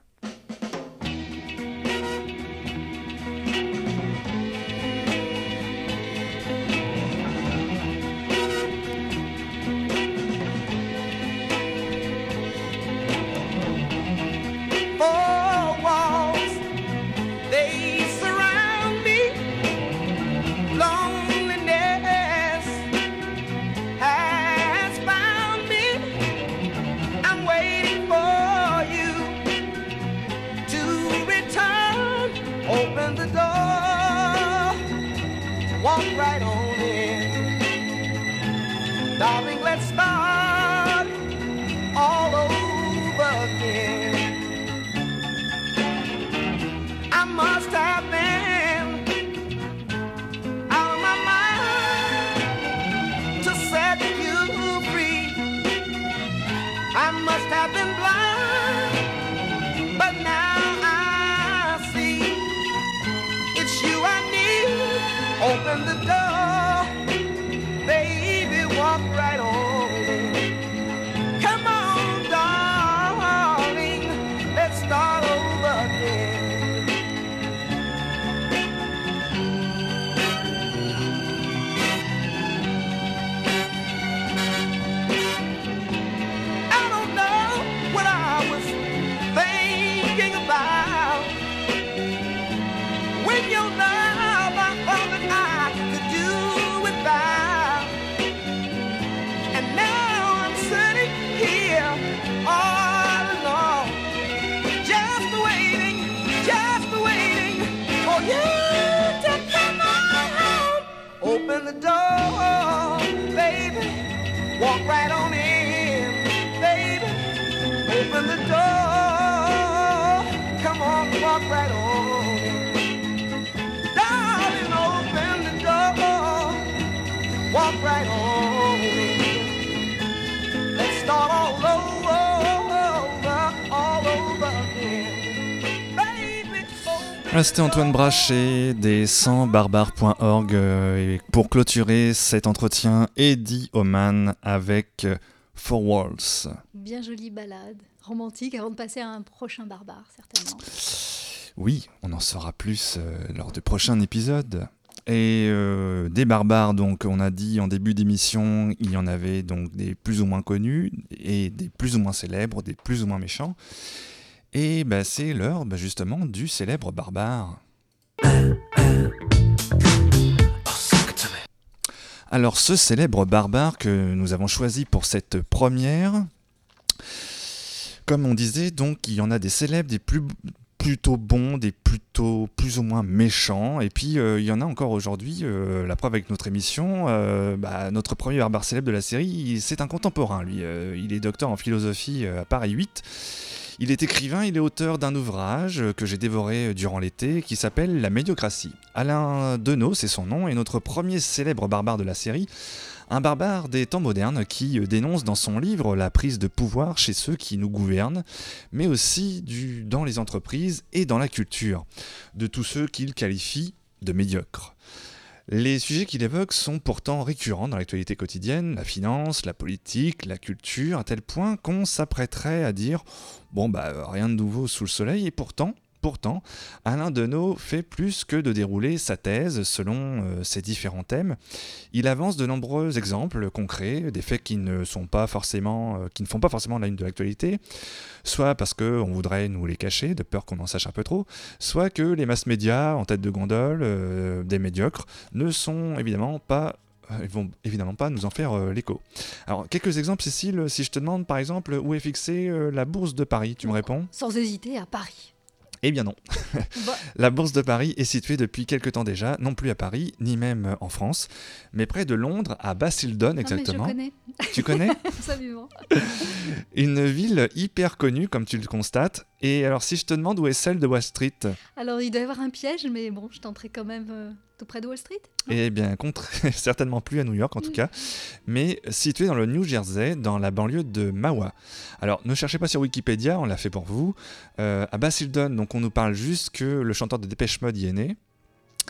S5: Open the door, right on in, baby. Open the door. Come on, walk right on
S1: C'était Antoine Brachet des 100barbares.org euh, et pour clôturer cet entretien, Eddie Oman avec euh, Four Walls.
S3: Bien jolie balade, romantique, avant de passer à un prochain barbare, certainement.
S1: Oui, on en saura plus euh, lors du prochain épisode. Et euh, des barbares, donc on a dit en début d'émission, il y en avait donc des plus ou moins connus et des plus ou moins célèbres, des plus ou moins méchants. Et bah, c'est l'heure bah, justement du célèbre barbare. Alors ce célèbre barbare que nous avons choisi pour cette première, comme on disait, donc il y en a des célèbres, des plus plutôt bons, des plutôt plus ou moins méchants, et puis euh, il y en a encore aujourd'hui. euh, la preuve avec notre émission, euh, bah, notre premier barbare célèbre de la série, c'est un contemporain. Lui, il est docteur en philosophie à Paris 8. Il est écrivain, il est auteur d'un ouvrage que j'ai dévoré durant l'été qui s'appelle La médiocratie. Alain Deneau, c'est son nom, est notre premier célèbre barbare de la série. Un barbare des temps modernes qui dénonce dans son livre la prise de pouvoir chez ceux qui nous gouvernent, mais aussi dans les entreprises et dans la culture, de tous ceux qu'il qualifie de médiocres. Les sujets qu'il évoque sont pourtant récurrents dans l'actualité quotidienne, la finance, la politique, la culture, à tel point qu'on s'apprêterait à dire bon bah rien de nouveau sous le soleil, et pourtant, pourtant, Alain Deneau fait plus que de dérouler sa thèse selon euh, ses différents thèmes. Il avance de nombreux exemples concrets, des faits qui ne sont pas forcément, euh, qui ne font pas forcément la une de l'actualité, soit parce qu'on voudrait nous les cacher, de peur qu'on en sache un peu trop, soit que les masses médias en tête de gondole, euh, des médiocres, ne sont évidemment pas ils vont évidemment pas nous en faire euh, l'écho. Alors, quelques exemples, Cécile, si je te demande par exemple où est fixée euh, la bourse de Paris, tu me réponds?
S3: Sans hésiter, à Paris.
S1: Eh bien non.
S3: Bah,
S1: La bourse de Paris est située depuis quelque temps déjà, non plus à Paris, ni même euh, en France, mais près de Londres, à Basildon
S3: ah, mais
S1: exactement.
S3: je connais,
S1: Tu connais
S3: absolument.
S1: Une ville hyper connue, comme tu le constates. Et alors, si je te demande où est celle de Wall Street?
S3: Alors, il doit y avoir un piège, mais bon, je tenterai quand même euh, tout près de Wall Street.
S1: Eh bien, contre... certainement plus à New York en tout cas, mais située dans le New Jersey, dans la banlieue de Mahwah. Alors, ne cherchez pas sur Wikipédia, on l'a fait pour vous. Euh, à Basildon, donc on nous parle juste que le chanteur de Dépêche Mode y est né.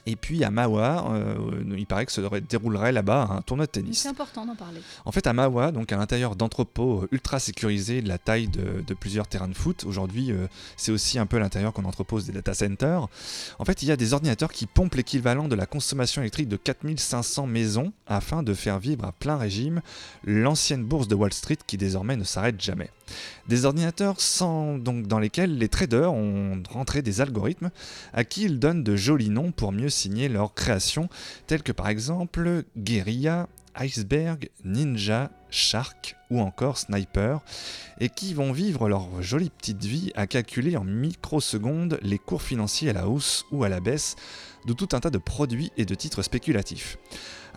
S1: Et puis à Mawa, euh, il paraît que se déroulerait là-bas un tournoi de tennis.
S3: C'est important d'en parler.
S1: En fait, à Mawa, donc à l'intérieur d'entrepôts euh, ultra sécurisés de la taille de, de plusieurs terrains de foot, aujourd'hui euh, c'est aussi un peu à l'intérieur qu'on entrepose des data centers. En fait, il y a des ordinateurs qui pompent l'équivalent de la consommation électrique de 4500 maisons afin de faire vivre à plein régime l'ancienne bourse de Wall Street qui désormais ne s'arrête jamais. Des ordinateurs sans, donc, dans lesquels les traders ont rentré des algorithmes à qui ils donnent de jolis noms pour mieux signer leurs créations, tels que par exemple Guerilla, Iceberg, Ninja, Shark ou encore Sniper, et qui vont vivre leur jolie petite vie à calculer en microsecondes les cours financiers à la hausse ou à la baisse de tout un tas de produits et de titres spéculatifs.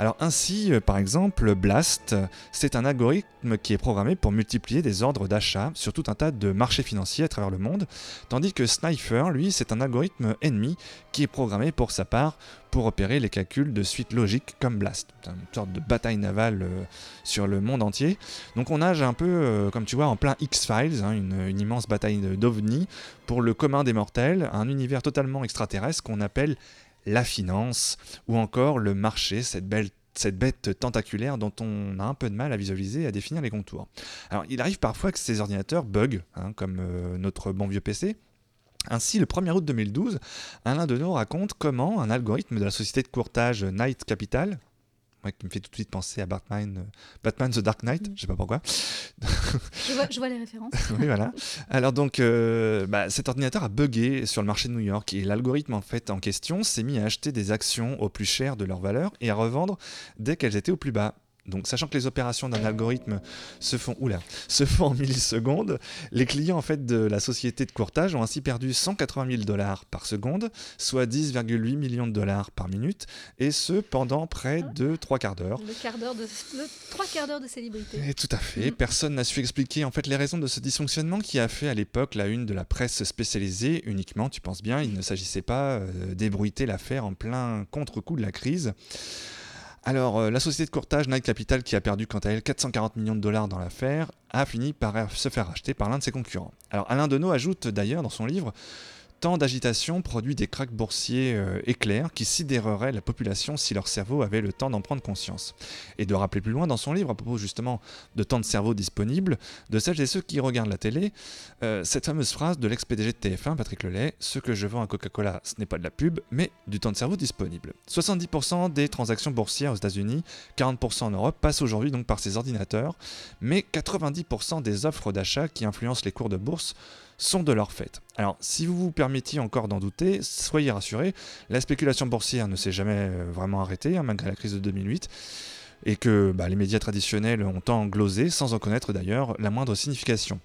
S1: Alors ainsi, euh, par exemple, Blast, c'est un algorithme qui est programmé pour multiplier des ordres d'achat sur tout un tas de marchés financiers à travers le monde, tandis que Sniper, lui, c'est un algorithme ennemi qui est programmé pour sa part pour opérer les calculs de suites logiques comme Blast. C'est une sorte de bataille navale euh, sur le monde entier. Donc on nage un peu, euh, comme tu vois, en plein X-Files, hein, une, une immense bataille d'ovnis pour le commun des mortels, un univers totalement extraterrestre qu'on appelle la finance, ou encore le marché, cette belle cette bête tentaculaire dont on a un peu de mal à visualiser et à définir les contours. Alors il arrive parfois que ces ordinateurs bug, hein, comme euh, notre bon vieux PC. Ainsi, le 1er août 2012, Alain Deneau raconte comment un algorithme de la société de courtage Knight Capital, ouais, qui me fait tout de suite penser à Batman, euh, Batman The Dark Knight, je sais pas pourquoi,
S3: Je vois, je vois les références.
S1: oui, voilà. Alors donc, euh, bah, cet ordinateur a bugué sur le marché de New York et l'algorithme en fait en question s'est mis à acheter des actions au plus cher de leur valeur et à revendre dès qu'elles étaient au plus bas. Donc, sachant que les opérations d'un algorithme se font, oula, se font en millisecondes, les clients en fait de la société de courtage ont ainsi perdu 180 000 dollars par seconde, soit 10,8 millions de dollars par minute, et ce pendant près de trois quarts d'heure.
S3: Le quart d'heure de, le trois quarts d'heure de célébrité.
S1: Et tout à fait.
S3: Mm.
S1: Personne n'a su expliquer en fait les raisons de ce dysfonctionnement qui a fait à l'époque la une de la presse spécialisée uniquement. Tu penses bien, il ne s'agissait pas euh, d'ébruiter l'affaire en plein contre-coup de la crise. Alors, euh, la société de courtage Night Capital, qui a perdu quant à elle 440 millions de dollars dans l'affaire, a fini par se faire racheter par l'un de ses concurrents. Alors, Alain Deneau ajoute d'ailleurs dans son livre Tant d'agitation produit des cracks boursiers euh, éclairs qui sidéreraient la population si leur cerveau avait le temps d'en prendre conscience. Et de rappeler plus loin dans son livre, à propos justement de temps de cerveau disponible, de celles et ceux qui regardent la télé, euh, cette fameuse phrase de l'ex-PDG de TF1, Patrick Lelay Ce que je vends à Coca-Cola, ce n'est pas de la pub, mais du temps de cerveau disponible. 70% des transactions boursières aux États-Unis, 40% en Europe, passent aujourd'hui donc par ces ordinateurs, mais 90% des offres d'achat qui influencent les cours de bourse sont de leur fait. Alors, si vous vous permettiez encore d'en douter, soyez rassurés, la spéculation boursière ne s'est jamais euh, vraiment arrêtée, hein, malgré la crise de 2008, et que bah, les médias traditionnels ont tant glosé, sans en connaître d'ailleurs la moindre signification.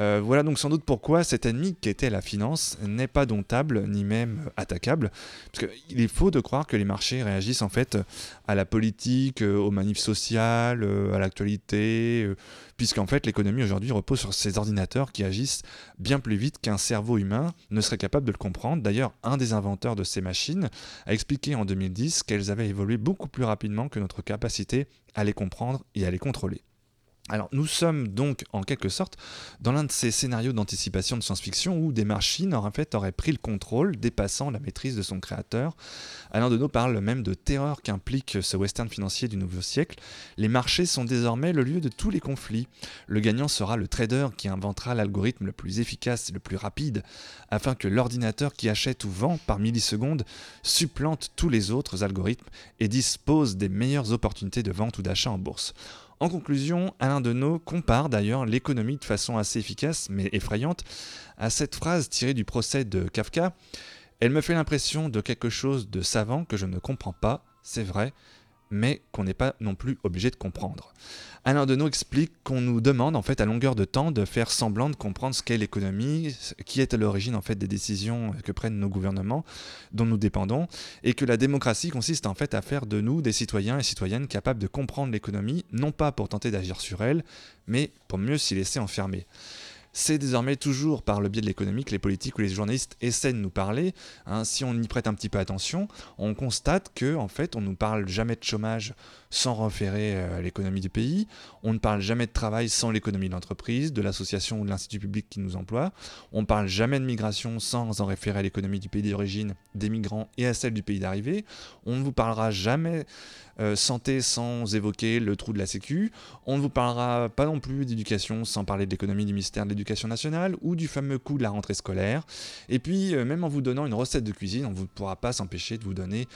S1: Euh, voilà donc sans doute pourquoi cet ennemi qu'était la finance n'est pas domptable ni même attaquable, parce qu'il est faux de croire que les marchés réagissent en fait à la politique, euh, aux manifs sociales, euh, à l'actualité, puisqu'en fait l'économie aujourd'hui repose sur ces ordinateurs qui agissent bien plus vite qu'un cerveau humain ne serait capable de le comprendre. D'ailleurs, un des inventeurs de ces machines a expliqué en 2010 qu'elles avaient évolué beaucoup plus rapidement que notre capacité à les comprendre et à les contrôler. Alors nous sommes donc en quelque sorte dans l'un de ces scénarios d'anticipation de science-fiction où des machines en fait auraient pris le contrôle, dépassant la maîtrise de son créateur. Alain Deneau parle même de terreur qu'implique ce western financier du nouveau siècle. Les marchés sont désormais le lieu de tous les conflits. Le gagnant sera le trader qui inventera l'algorithme le plus efficace et le plus rapide, afin que l'ordinateur qui achète ou vend par milliseconde supplante tous les autres algorithmes et dispose des meilleures opportunités de vente ou d'achat en bourse. En conclusion, Alain Deneau compare d'ailleurs l'économie de façon assez efficace mais effrayante à cette phrase tirée du procès de Kafka. Elle me fait l'impression de quelque chose de savant que je ne comprends pas, c'est vrai, mais qu'on n'est pas non plus obligé de comprendre. Alain Deneau explique qu'on nous demande en fait à longueur de temps de faire semblant de comprendre ce qu'est l'économie, qui est à l'origine en fait des décisions que prennent nos gouvernements dont nous dépendons, et que la démocratie consiste en fait à faire de nous des citoyens et citoyennes capables de comprendre l'économie, non pas pour tenter d'agir sur elle, mais pour mieux s'y laisser enfermer. C'est désormais toujours par le biais de l'économie que les politiques ou les journalistes essaient de nous parler. hein. si on y prête un petit peu attention, on constate que en fait, on nous parle jamais de chômage sans référer euh, à l'économie du pays. On ne parle jamais de travail sans l'économie de l'entreprise, de l'association ou de l'institut public qui nous emploie. On ne parle jamais de migration sans en référer à l'économie du pays d'origine des migrants et à celle du pays d'arrivée. On ne vous parlera jamais euh, santé sans évoquer le trou de la sécu. On ne vous parlera pas non plus d'éducation sans parler de l'économie du ministère de l'Éducation nationale ou du fameux coût de la rentrée scolaire. Et puis, euh, même en vous donnant une recette de cuisine, on ne pourra pas s'empêcher de vous donner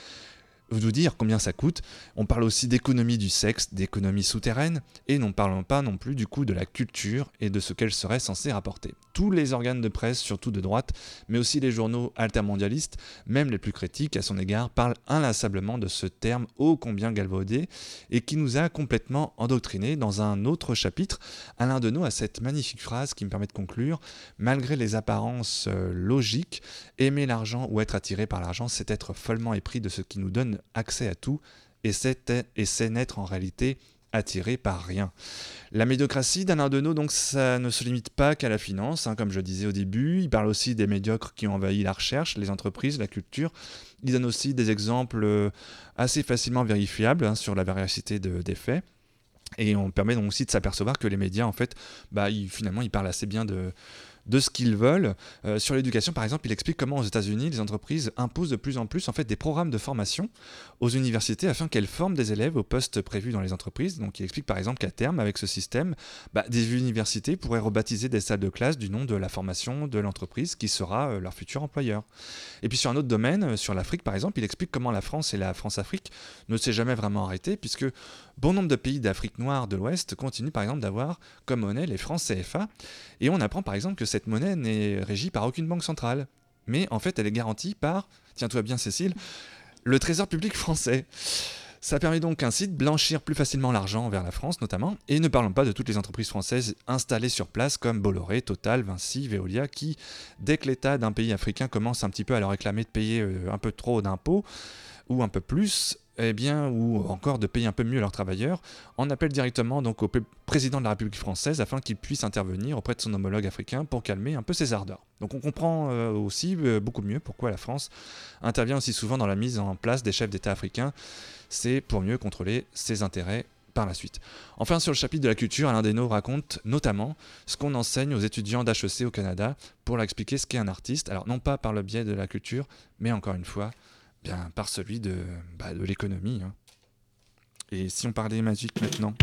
S1: vous dire combien ça coûte. On parle aussi d'économie du sexe, d'économie souterraine, et n'en parlons pas non plus du coût de la culture et de ce qu'elle serait censée rapporter. Tous les organes de presse, surtout de droite, mais aussi les journaux altermondialistes, même les plus critiques à son égard, parlent inlassablement de ce terme ô combien galvaudé et qui nous a complètement endoctrinés. Dans un autre chapitre, Alain Deneau a cette magnifique phrase qui me permet de conclure Malgré les apparences euh, logiques, aimer l'argent ou être attiré par l'argent, c'est être follement épris de ce qui nous donne accès à tout et c'est n'être en réalité attiré par rien. La médiocratie d'Alain Deneau, donc ça ne se limite pas qu'à la finance, hein, comme je disais au début, il parle aussi des médiocres qui ont envahi la recherche, les entreprises, la culture, il donne aussi des exemples euh, assez facilement vérifiables hein, sur la véracité de- des faits. Et on permet donc aussi de s'apercevoir que les médias, en fait, bah, finalement, ils parlent assez bien de, de ce qu'ils veulent. Euh, sur l'éducation, par exemple, il explique comment aux États-Unis, les entreprises imposent de plus en plus en fait, des programmes de formation aux universités afin qu'elles forment des élèves aux postes prévus dans les entreprises. Donc il explique par exemple qu'à terme, avec ce système, bah, des universités pourraient rebaptiser des salles de classe du nom de la formation de l'entreprise qui sera euh, leur futur employeur. Et puis sur un autre domaine, euh, sur l'Afrique par exemple, il explique comment la France et la France-Afrique ne s'est jamais vraiment arrêtée puisque bon nombre de pays d'Afrique noire de l'Ouest continuent par exemple d'avoir comme monnaie les francs CFA et on apprend par exemple que cette monnaie n'est régie par aucune banque centrale. Mais en fait, elle est garantie par, tiens-toi bien Cécile, le Trésor public français. Ça permet donc ainsi de blanchir plus facilement l'argent vers la France notamment, et ne parlons pas de toutes les entreprises françaises installées sur place comme Bolloré, Total, Vinci, Veolia, qui, dès que l'État d'un pays africain commence un petit peu à leur réclamer de payer euh, un peu trop d'impôts, ou un peu plus, eh bien, ou encore de payer un peu mieux leurs travailleurs, en appelle directement donc au président de la République française afin qu'il puisse intervenir auprès de son homologue africain pour calmer un peu ses ardeurs. Donc on comprend euh, aussi euh, beaucoup mieux pourquoi la France intervient aussi souvent dans la mise en place des chefs d'État africains. C'est pour mieux contrôler ses intérêts par la suite. Enfin, sur le chapitre de la culture, Alain Desnaux raconte notamment ce qu'on enseigne aux étudiants d'HEC au Canada pour leur expliquer ce qu'est un artiste. Alors, non pas par le biais de la culture, mais encore une fois, par celui de, bah, de l'économie. hein. Et si on parlait magique maintenant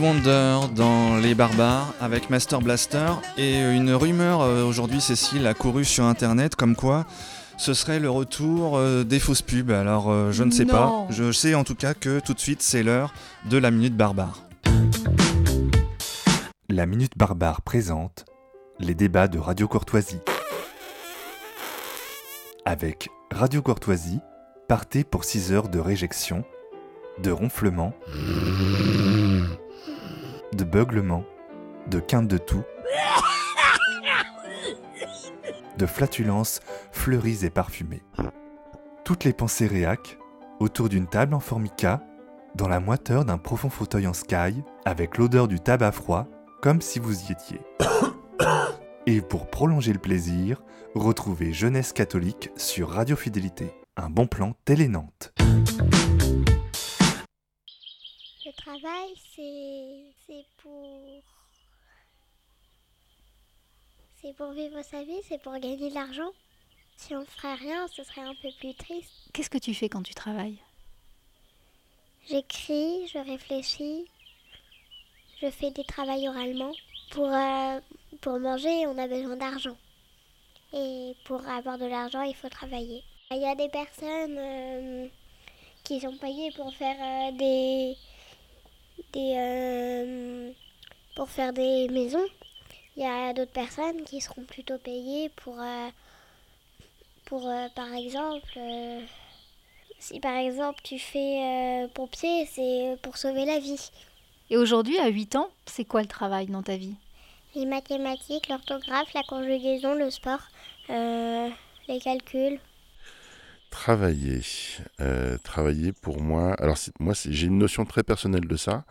S1: Wonder dans Les Barbares avec Master Blaster et une rumeur euh, aujourd'hui Cécile a couru sur internet comme quoi ce serait le retour euh, des fausses pubs. Alors euh, je ne sais pas, je sais en tout cas que tout de suite c'est l'heure de la minute barbare.
S7: La Minute Barbare présente les débats de Radio Courtoisie. Avec Radio Courtoisie, partez pour 6 heures de réjection, de ronflement, de beuglement, de quinte de toux, de flatulences fleuries et parfumées. Toutes les pensées réac autour d'une table en formica, dans la moiteur d'un profond fauteuil en sky, avec l'odeur du tabac froid, comme si vous y étiez. Et pour prolonger le plaisir, retrouvez Jeunesse catholique sur Radio Fidélité. Un bon plan Télé Nantes.
S8: Le travail, c'est c'est pour c'est pour vivre sa vie, c'est pour gagner de l'argent. Si on ne ferait rien, ce serait un peu plus triste.
S3: Qu'est-ce que tu fais quand tu travailles?
S8: J'écris, je réfléchis, je fais des travails oralement. Pour, euh, pour manger, on a besoin d'argent. Et pour avoir de l'argent, il faut travailler. Il y a des personnes euh, qui sont payées pour faire euh, des, des euh, pour faire des maisons. Il y a d'autres personnes qui seront plutôt payées pour, euh, pour euh, par exemple, si par exemple tu fais pompier, c'est pour sauver la vie.
S3: Et aujourd'hui, à 8 ans, c'est quoi le travail dans ta vie?
S8: Les mathématiques, l'orthographe, la conjugaison, le sport, les calculs.
S9: Travailler. Euh, travailler pour moi. Alors, moi, j'ai une notion très personnelle de ça,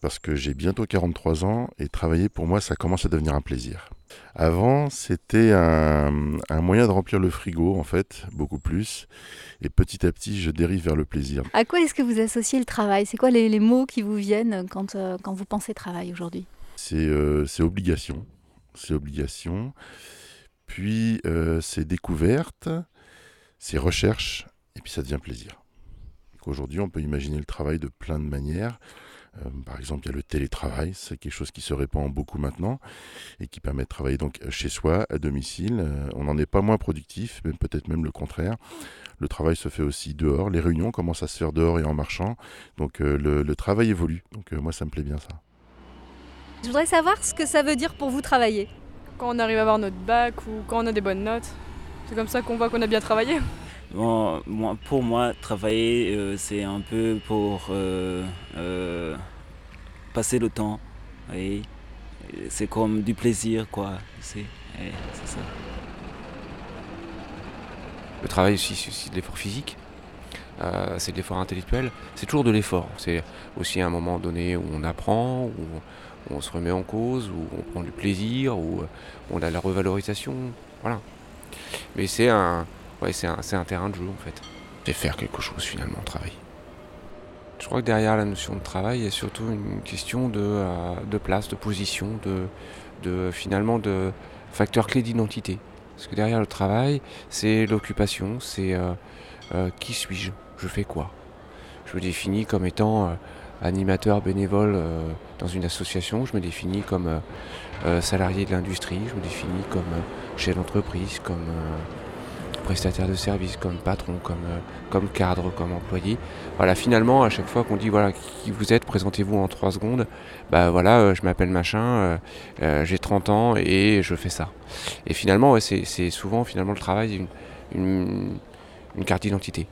S9: parce que j'ai bientôt 43 ans, et travailler pour moi, ça commence à devenir un plaisir. Avant, c'était un, un moyen de remplir le frigo, en fait, beaucoup plus. Et petit à petit, je dérive vers le plaisir.
S3: À quoi est-ce que vous associez le travail? C'est quoi les, les mots qui vous viennent quand, euh, quand vous pensez travail aujourd'hui?
S9: C'est euh, obligation. C'est obligation. Puis, euh, c'est découverte. C'est recherche. Et puis, ça devient plaisir. Aujourd'hui, on peut imaginer le travail de plein de manières. Euh, par exemple, il y a le télétravail, c'est quelque chose qui se répand beaucoup maintenant et qui permet de travailler donc chez soi, à domicile. Euh, on n'en est pas moins productif, mais peut-être même le contraire. Le travail se fait aussi dehors. Les réunions commencent à se faire dehors et en marchant. Donc euh, le, le travail évolue. Donc euh, moi, ça me plaît bien ça.
S3: Je voudrais savoir ce que ça veut dire pour vous travailler.
S10: Quand on arrive à avoir notre bac ou quand on a des bonnes notes, c'est comme ça qu'on voit qu'on a bien travaillé.
S11: Bon, moi, pour moi, travailler, euh, c'est un peu pour euh, euh, passer le temps. oui. C'est comme du plaisir, quoi. C'est ça.
S12: Le travail aussi, c'est aussi de l'effort physique, euh, c'est de l'effort intellectuel, c'est toujours de l'effort. C'est aussi un moment donné où on apprend, où on se remet en cause, où on prend du plaisir, où on a la revalorisation. Voilà. Mais c'est un, ouais, c'est un, c'est un terrain de jeu en fait. C'est faire quelque chose finalement, travailler. Je crois que derrière la notion de travail, il y a surtout une question de, euh, de place, de position, de, de finalement de facteur clé d'identité. Parce que derrière le travail, c'est l'occupation, c'est euh, euh, qui suis-je, je fais quoi? Je me définis comme étant animateur bénévole euh, dans une association, je me définis comme euh, euh, salarié de l'industrie, je me définis comme chef d'entreprise, comme prestataire de service, comme patron, comme, cadre, comme employé. Voilà, finalement, à chaque fois qu'on dit voilà qui vous êtes, présentez-vous en trois secondes, bah voilà, je m'appelle machin, j'ai 30 ans et je fais ça. Et finalement, c'est souvent finalement le travail une, une carte d'identité.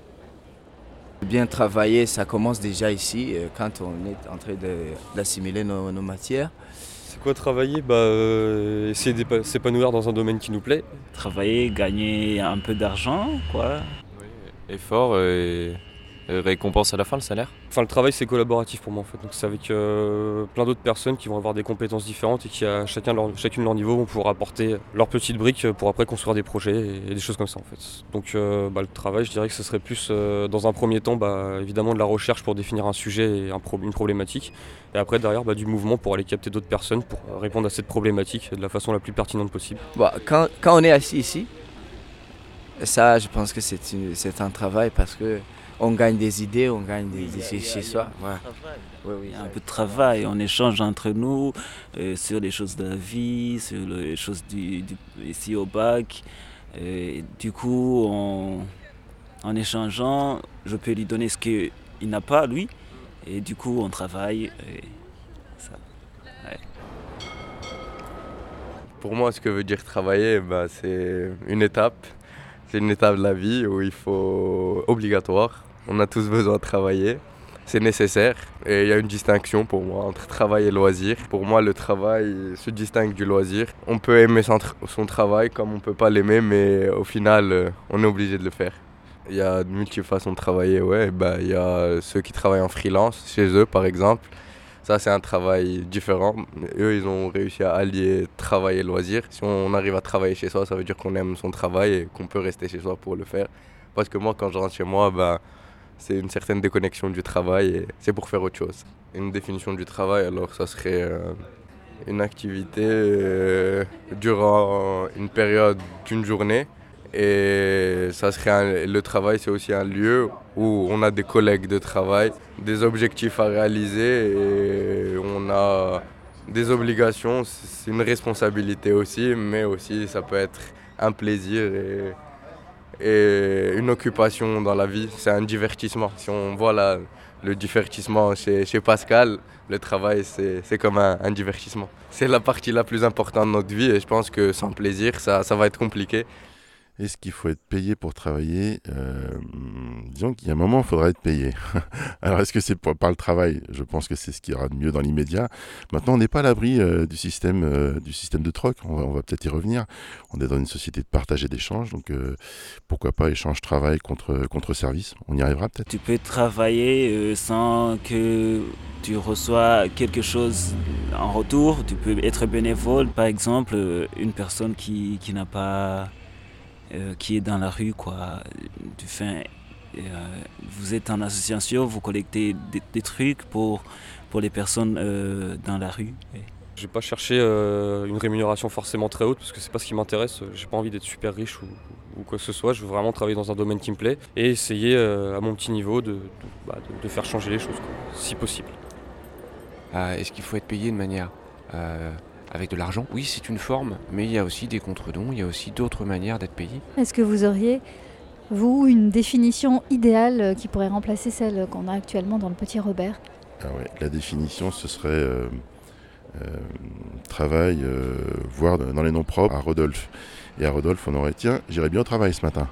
S13: Bien travailler, ça commence déjà ici, euh, quand on est en train d'assimiler nos, nos matières.
S14: C'est quoi travailler? Bah, euh, Essayer de s'épanouir dans un domaine qui nous plaît.
S11: Travailler, gagner un peu d'argent, quoi.
S15: Effort et, et récompense à la fin, le salaire.
S14: Enfin, le travail, c'est collaboratif pour moi en fait. Donc, c'est avec euh, plein d'autres personnes qui vont avoir des compétences différentes et qui, à chacun leur, chacune leur niveau, vont pouvoir apporter leur petite brique pour après construire des projets et, et des choses comme ça en fait. Donc, euh, bah, le travail, je dirais que ce serait plus, euh, dans un premier temps, bah, évidemment de la recherche pour définir un sujet et un pro- une problématique. Et après, derrière, bah, du mouvement pour aller capter d'autres personnes pour euh, répondre à cette problématique de la façon la plus pertinente possible.
S13: Bon, quand, quand on est assis ici, ça, je pense que c'est un travail parce que on gagne des idées, on gagne des idées chez, soi.
S11: Oui, oui, un peu de travail, on échange entre nous euh, sur les choses de la vie, sur les choses du, du- ici au bac. Et du coup, en, en échangeant, je peux lui donner ce qu'il n'a pas, lui. Et du coup, on travaille. Et ça, ouais.
S16: Pour moi, ce que veut dire travailler, bah, c'est une étape. C'est une étape de la vie où il faut obligatoire. On a tous besoin de travailler. C'est nécessaire. Et il y a une distinction pour moi entre travail et loisir. Pour moi, le travail se distingue du loisir. On peut aimer son, son travail comme on peut pas l'aimer, mais au final, euh, on est obligé de le faire. Il y a de multiples façons de travailler, ouais. Bah, il y a ceux qui travaillent en freelance, chez eux par exemple. Ça, c'est un travail différent. Eux, ils ont réussi à allier travail et loisir. Si on arrive à travailler chez soi, ça veut dire qu'on aime son travail et qu'on peut rester chez soi pour le faire. Parce que moi, quand je rentre chez moi, ben, c'est une certaine déconnexion du travail et c'est pour faire autre chose. Une définition du travail, alors, ça serait euh, une activité euh, durant une période d'une journée. Et ça serait le travail, c'est aussi un lieu où on a des collègues de travail, des objectifs à réaliser et on a des obligations. C'est une responsabilité aussi, mais aussi ça peut être un plaisir et une occupation dans la vie. C'est un divertissement. Si on voit la- le divertissement chez, chez Pascal, le travail, c'est comme un, un divertissement. C'est la partie la plus importante de notre vie et je pense que sans plaisir, ça, ça va être compliqué.
S9: Est-ce qu'il faut être payé pour travailler Euh, Disons qu'il y a un moment, il faudra être payé. Alors, est-ce que c'est par le travail? Je pense que c'est ce qui ira de mieux dans l'immédiat. Maintenant, on n'est pas à l'abri euh, du, système, euh, du système de troc. On va, peut-être y revenir. On est dans une société de partage et d'échange. Donc, pourquoi pas échange-travail contre, contre service? On y arrivera peut-être
S11: Tu peux travailler sans que tu reçois quelque chose en retour. Tu peux être bénévole, par exemple, une personne qui n'a pas. Euh, qui est dans la rue, quoi. Fais. euh, vous êtes en association, vous collectez des, des trucs pour, pour les personnes euh, dans la rue. Et-
S14: Je vais pas chercher euh, une rémunération forcément très haute parce que c'est pas ce qui m'intéresse. J'ai pas envie d'être super riche ou, ou quoi que ce soit. Je veux vraiment travailler dans un domaine qui me plaît et essayer euh, à mon petit niveau de, de- bah, de- de faire changer les choses, quoi, si possible.
S12: Euh, Est-ce qu'il faut être payé de manière euh, avec de l'argent Oui, c'est une forme, mais il y a aussi des contre-dons, il y a aussi d'autres manières d'être payé.
S3: Est-ce que vous auriez, vous, une définition idéale euh, qui pourrait remplacer celle qu'on a actuellement dans le Petit Robert?
S9: Ah ouais, La définition, ce serait euh, euh, travail, euh, voire dans les noms propres, à Rodolphe. Et à Rodolphe, on aurait, tiens, j'irai bien au travail ce matin.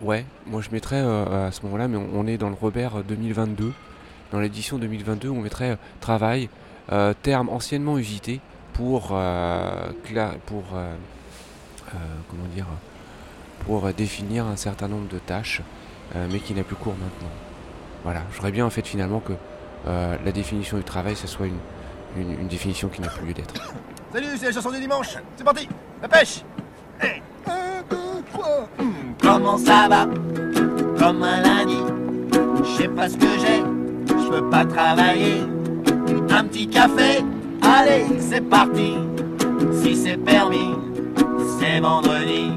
S12: Ouais, moi je mettrais euh, à ce moment-là, mais on, on est dans le Robert 2022. Dans l'édition 2022, on mettrait euh, travail, euh, terme anciennement usité pour, euh, pour euh, euh, comment dire, pour définir un certain nombre de tâches, mais qui n'a plus cours maintenant. Voilà, j'aurais bien en fait finalement que la définition du travail, ce soit une, une, définition qui n'a plus lieu d'être.
S17: Salut, c'est la chanson du dimanche. C'est parti, la pêche. Hmm, Comment ça va? Comme un lundi. Je sais pas ce que j'ai. Je peux pas travailler. Un petit café. Allez, c'est parti. Si c'est permis, c'est vendredi.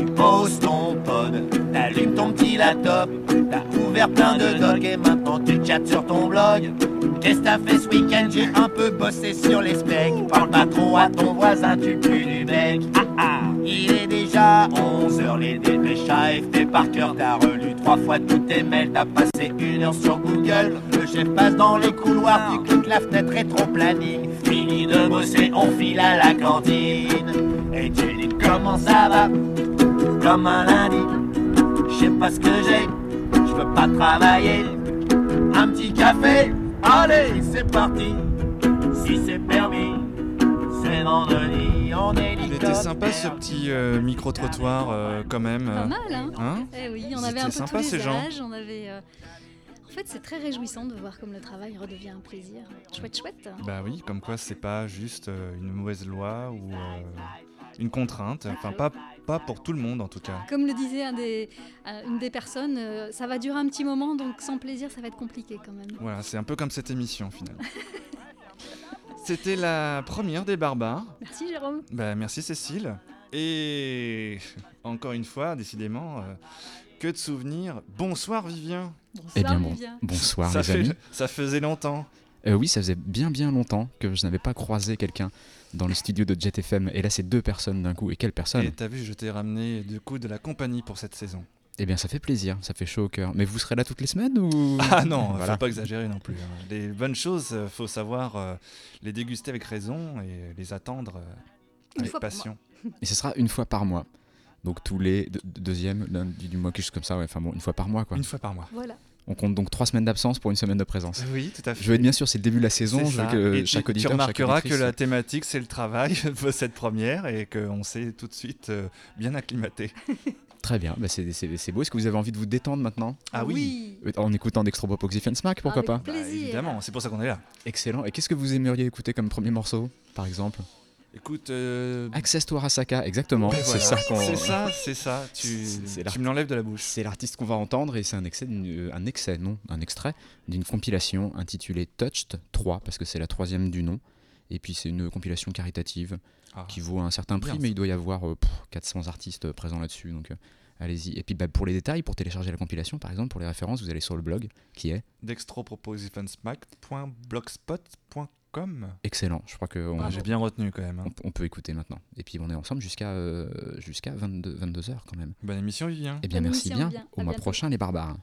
S17: Tu poses ton pod, t'allumes ton petit laptop, t'as ouvert plein de docs et maintenant tu chattes sur ton blog. Qu'est-ce que t'as fait ce week-end? J'ai un peu bossé sur les specs. Parle pas trop à ton voisin, tu pues du bec. Ah ah, il est déjà 11h, les dépêches AFP par cœur. T'as relu trois fois tous tes mails, t'as passé une heure sur Google. Le chef passe dans les couloirs, tu cliques la fenêtre rétro-planning. Fini de bosser, on file à la cantine. Et tu dis comment ça va? Comme un lundi. Je sais pas ce que j'ai, je peux pas travailler. Un petit café, allez, c'est parti. Si c'est permis, c'est vendredi, on est
S1: Il était sympa ce petit euh, micro-trottoir euh, quand même.
S3: Pas mal, hein,
S1: Hein
S3: Eh oui, on avait un peu
S1: sympas,
S3: tous
S1: ces
S3: les
S1: gens.
S3: âges, on avait... euh, En fait, c'est très réjouissant de voir comme le travail redevient un plaisir. Chouette, chouette.
S1: Bah oui, comme quoi c'est pas juste euh, une mauvaise loi ou euh, une contrainte. Enfin, pas, pas pour tout le monde en tout cas.
S3: Comme le disait un des, euh, une des personnes, euh, ça va durer un petit moment, donc sans plaisir, ça va être compliqué quand même.
S1: Voilà, c'est un peu comme cette émission finalement. C'était la première des barbares.
S3: Merci Jérôme.
S1: Bah, merci Cécile. Et encore une fois, décidément, euh, que de souvenirs. Bonsoir Vivien.
S18: Eh bien bon, bonsoir
S1: ça
S18: les
S1: fait-
S18: amis.
S1: Ça faisait longtemps.
S18: Euh, oui, ça faisait bien bien longtemps que je n'avais pas croisé quelqu'un dans le studio de Jet FM. Et là, c'est deux personnes d'un coup. Et quelle personne
S1: Et t'as vu, je t'ai ramené du coup de la compagnie pour cette saison.
S18: Eh bien, ça fait plaisir, ça fait chaud au cœur. Mais vous serez là toutes les semaines ou
S1: Ah non,
S18: Voilà.
S1: faut pas exagérer non plus. hein. Les bonnes choses, euh, faut savoir euh, les déguster avec raison et les attendre euh,
S3: Une
S1: avec passion.
S18: Et ce sera une fois par mois. Donc tous les deux- deuxième lundi du mois, quelque chose comme ça. Ouais. Enfin bon, une fois par mois quoi.
S1: Une fois par mois.
S3: Voilà.
S18: On compte donc trois semaines d'absence pour une semaine de présence.
S1: Oui, tout à fait.
S18: Je vais être bien sûr, c'est le début de la saison. Je veux
S1: ça.
S18: que
S1: Et
S18: chaque
S1: tu,
S18: auditeur,
S1: tu
S18: chaque
S1: remarqueras que la thématique c'est le travail de cette première et qu'on s'est tout de suite euh, bien acclimaté.
S18: Très bien, bah, c'est beau. Est-ce que vous avez envie de vous détendre maintenant
S1: Ah oui.
S18: Euh, En écoutant Dextropop Oxygen Smack, pourquoi
S3: Avec
S18: pas
S3: plaisir.
S1: Bah, évidemment, c'est pour ça qu'on est là.
S18: Excellent. Et qu'est-ce que vous aimeriez écouter comme premier morceau, par exemple?
S1: Écoute, euh,
S18: Access to Arasaka, exactement.
S1: et
S18: C'est
S1: voilà.
S18: ça qu'on.
S1: C'est ça, c'est ça. Tu, tu me l'enlèves de la bouche.
S18: C'est l'artiste qu'on va entendre et c'est un excès, d'une- un excès, non, un extrait d'une compilation intitulée Touched 3 parce que c'est la troisième du nom. Et puis c'est une compilation caritative
S1: Ah,
S18: qui vaut un certain prix,
S1: bien,
S18: mais il doit y avoir euh, pff, 400 artistes euh, présents là-dessus. Donc euh, allez-y. Et puis bah, pour les détails, pour télécharger la compilation, par exemple, pour les références, vous allez sur le blog qui est
S1: dextropropositionsmac.blogspot.com.
S18: excellent. Je crois que on-
S1: Ah, J'ai bien retenu quand même. hein.
S18: on, on peut écouter maintenant. Et puis on est ensemble jusqu'à euh, jusqu'à 22, 22h quand même.
S1: Bonne émission, Vivien.
S18: Eh bien
S3: Bonne
S18: merci bien.
S3: bien.
S18: Au
S3: À
S18: mois
S3: bientôt.
S18: prochain les barbares.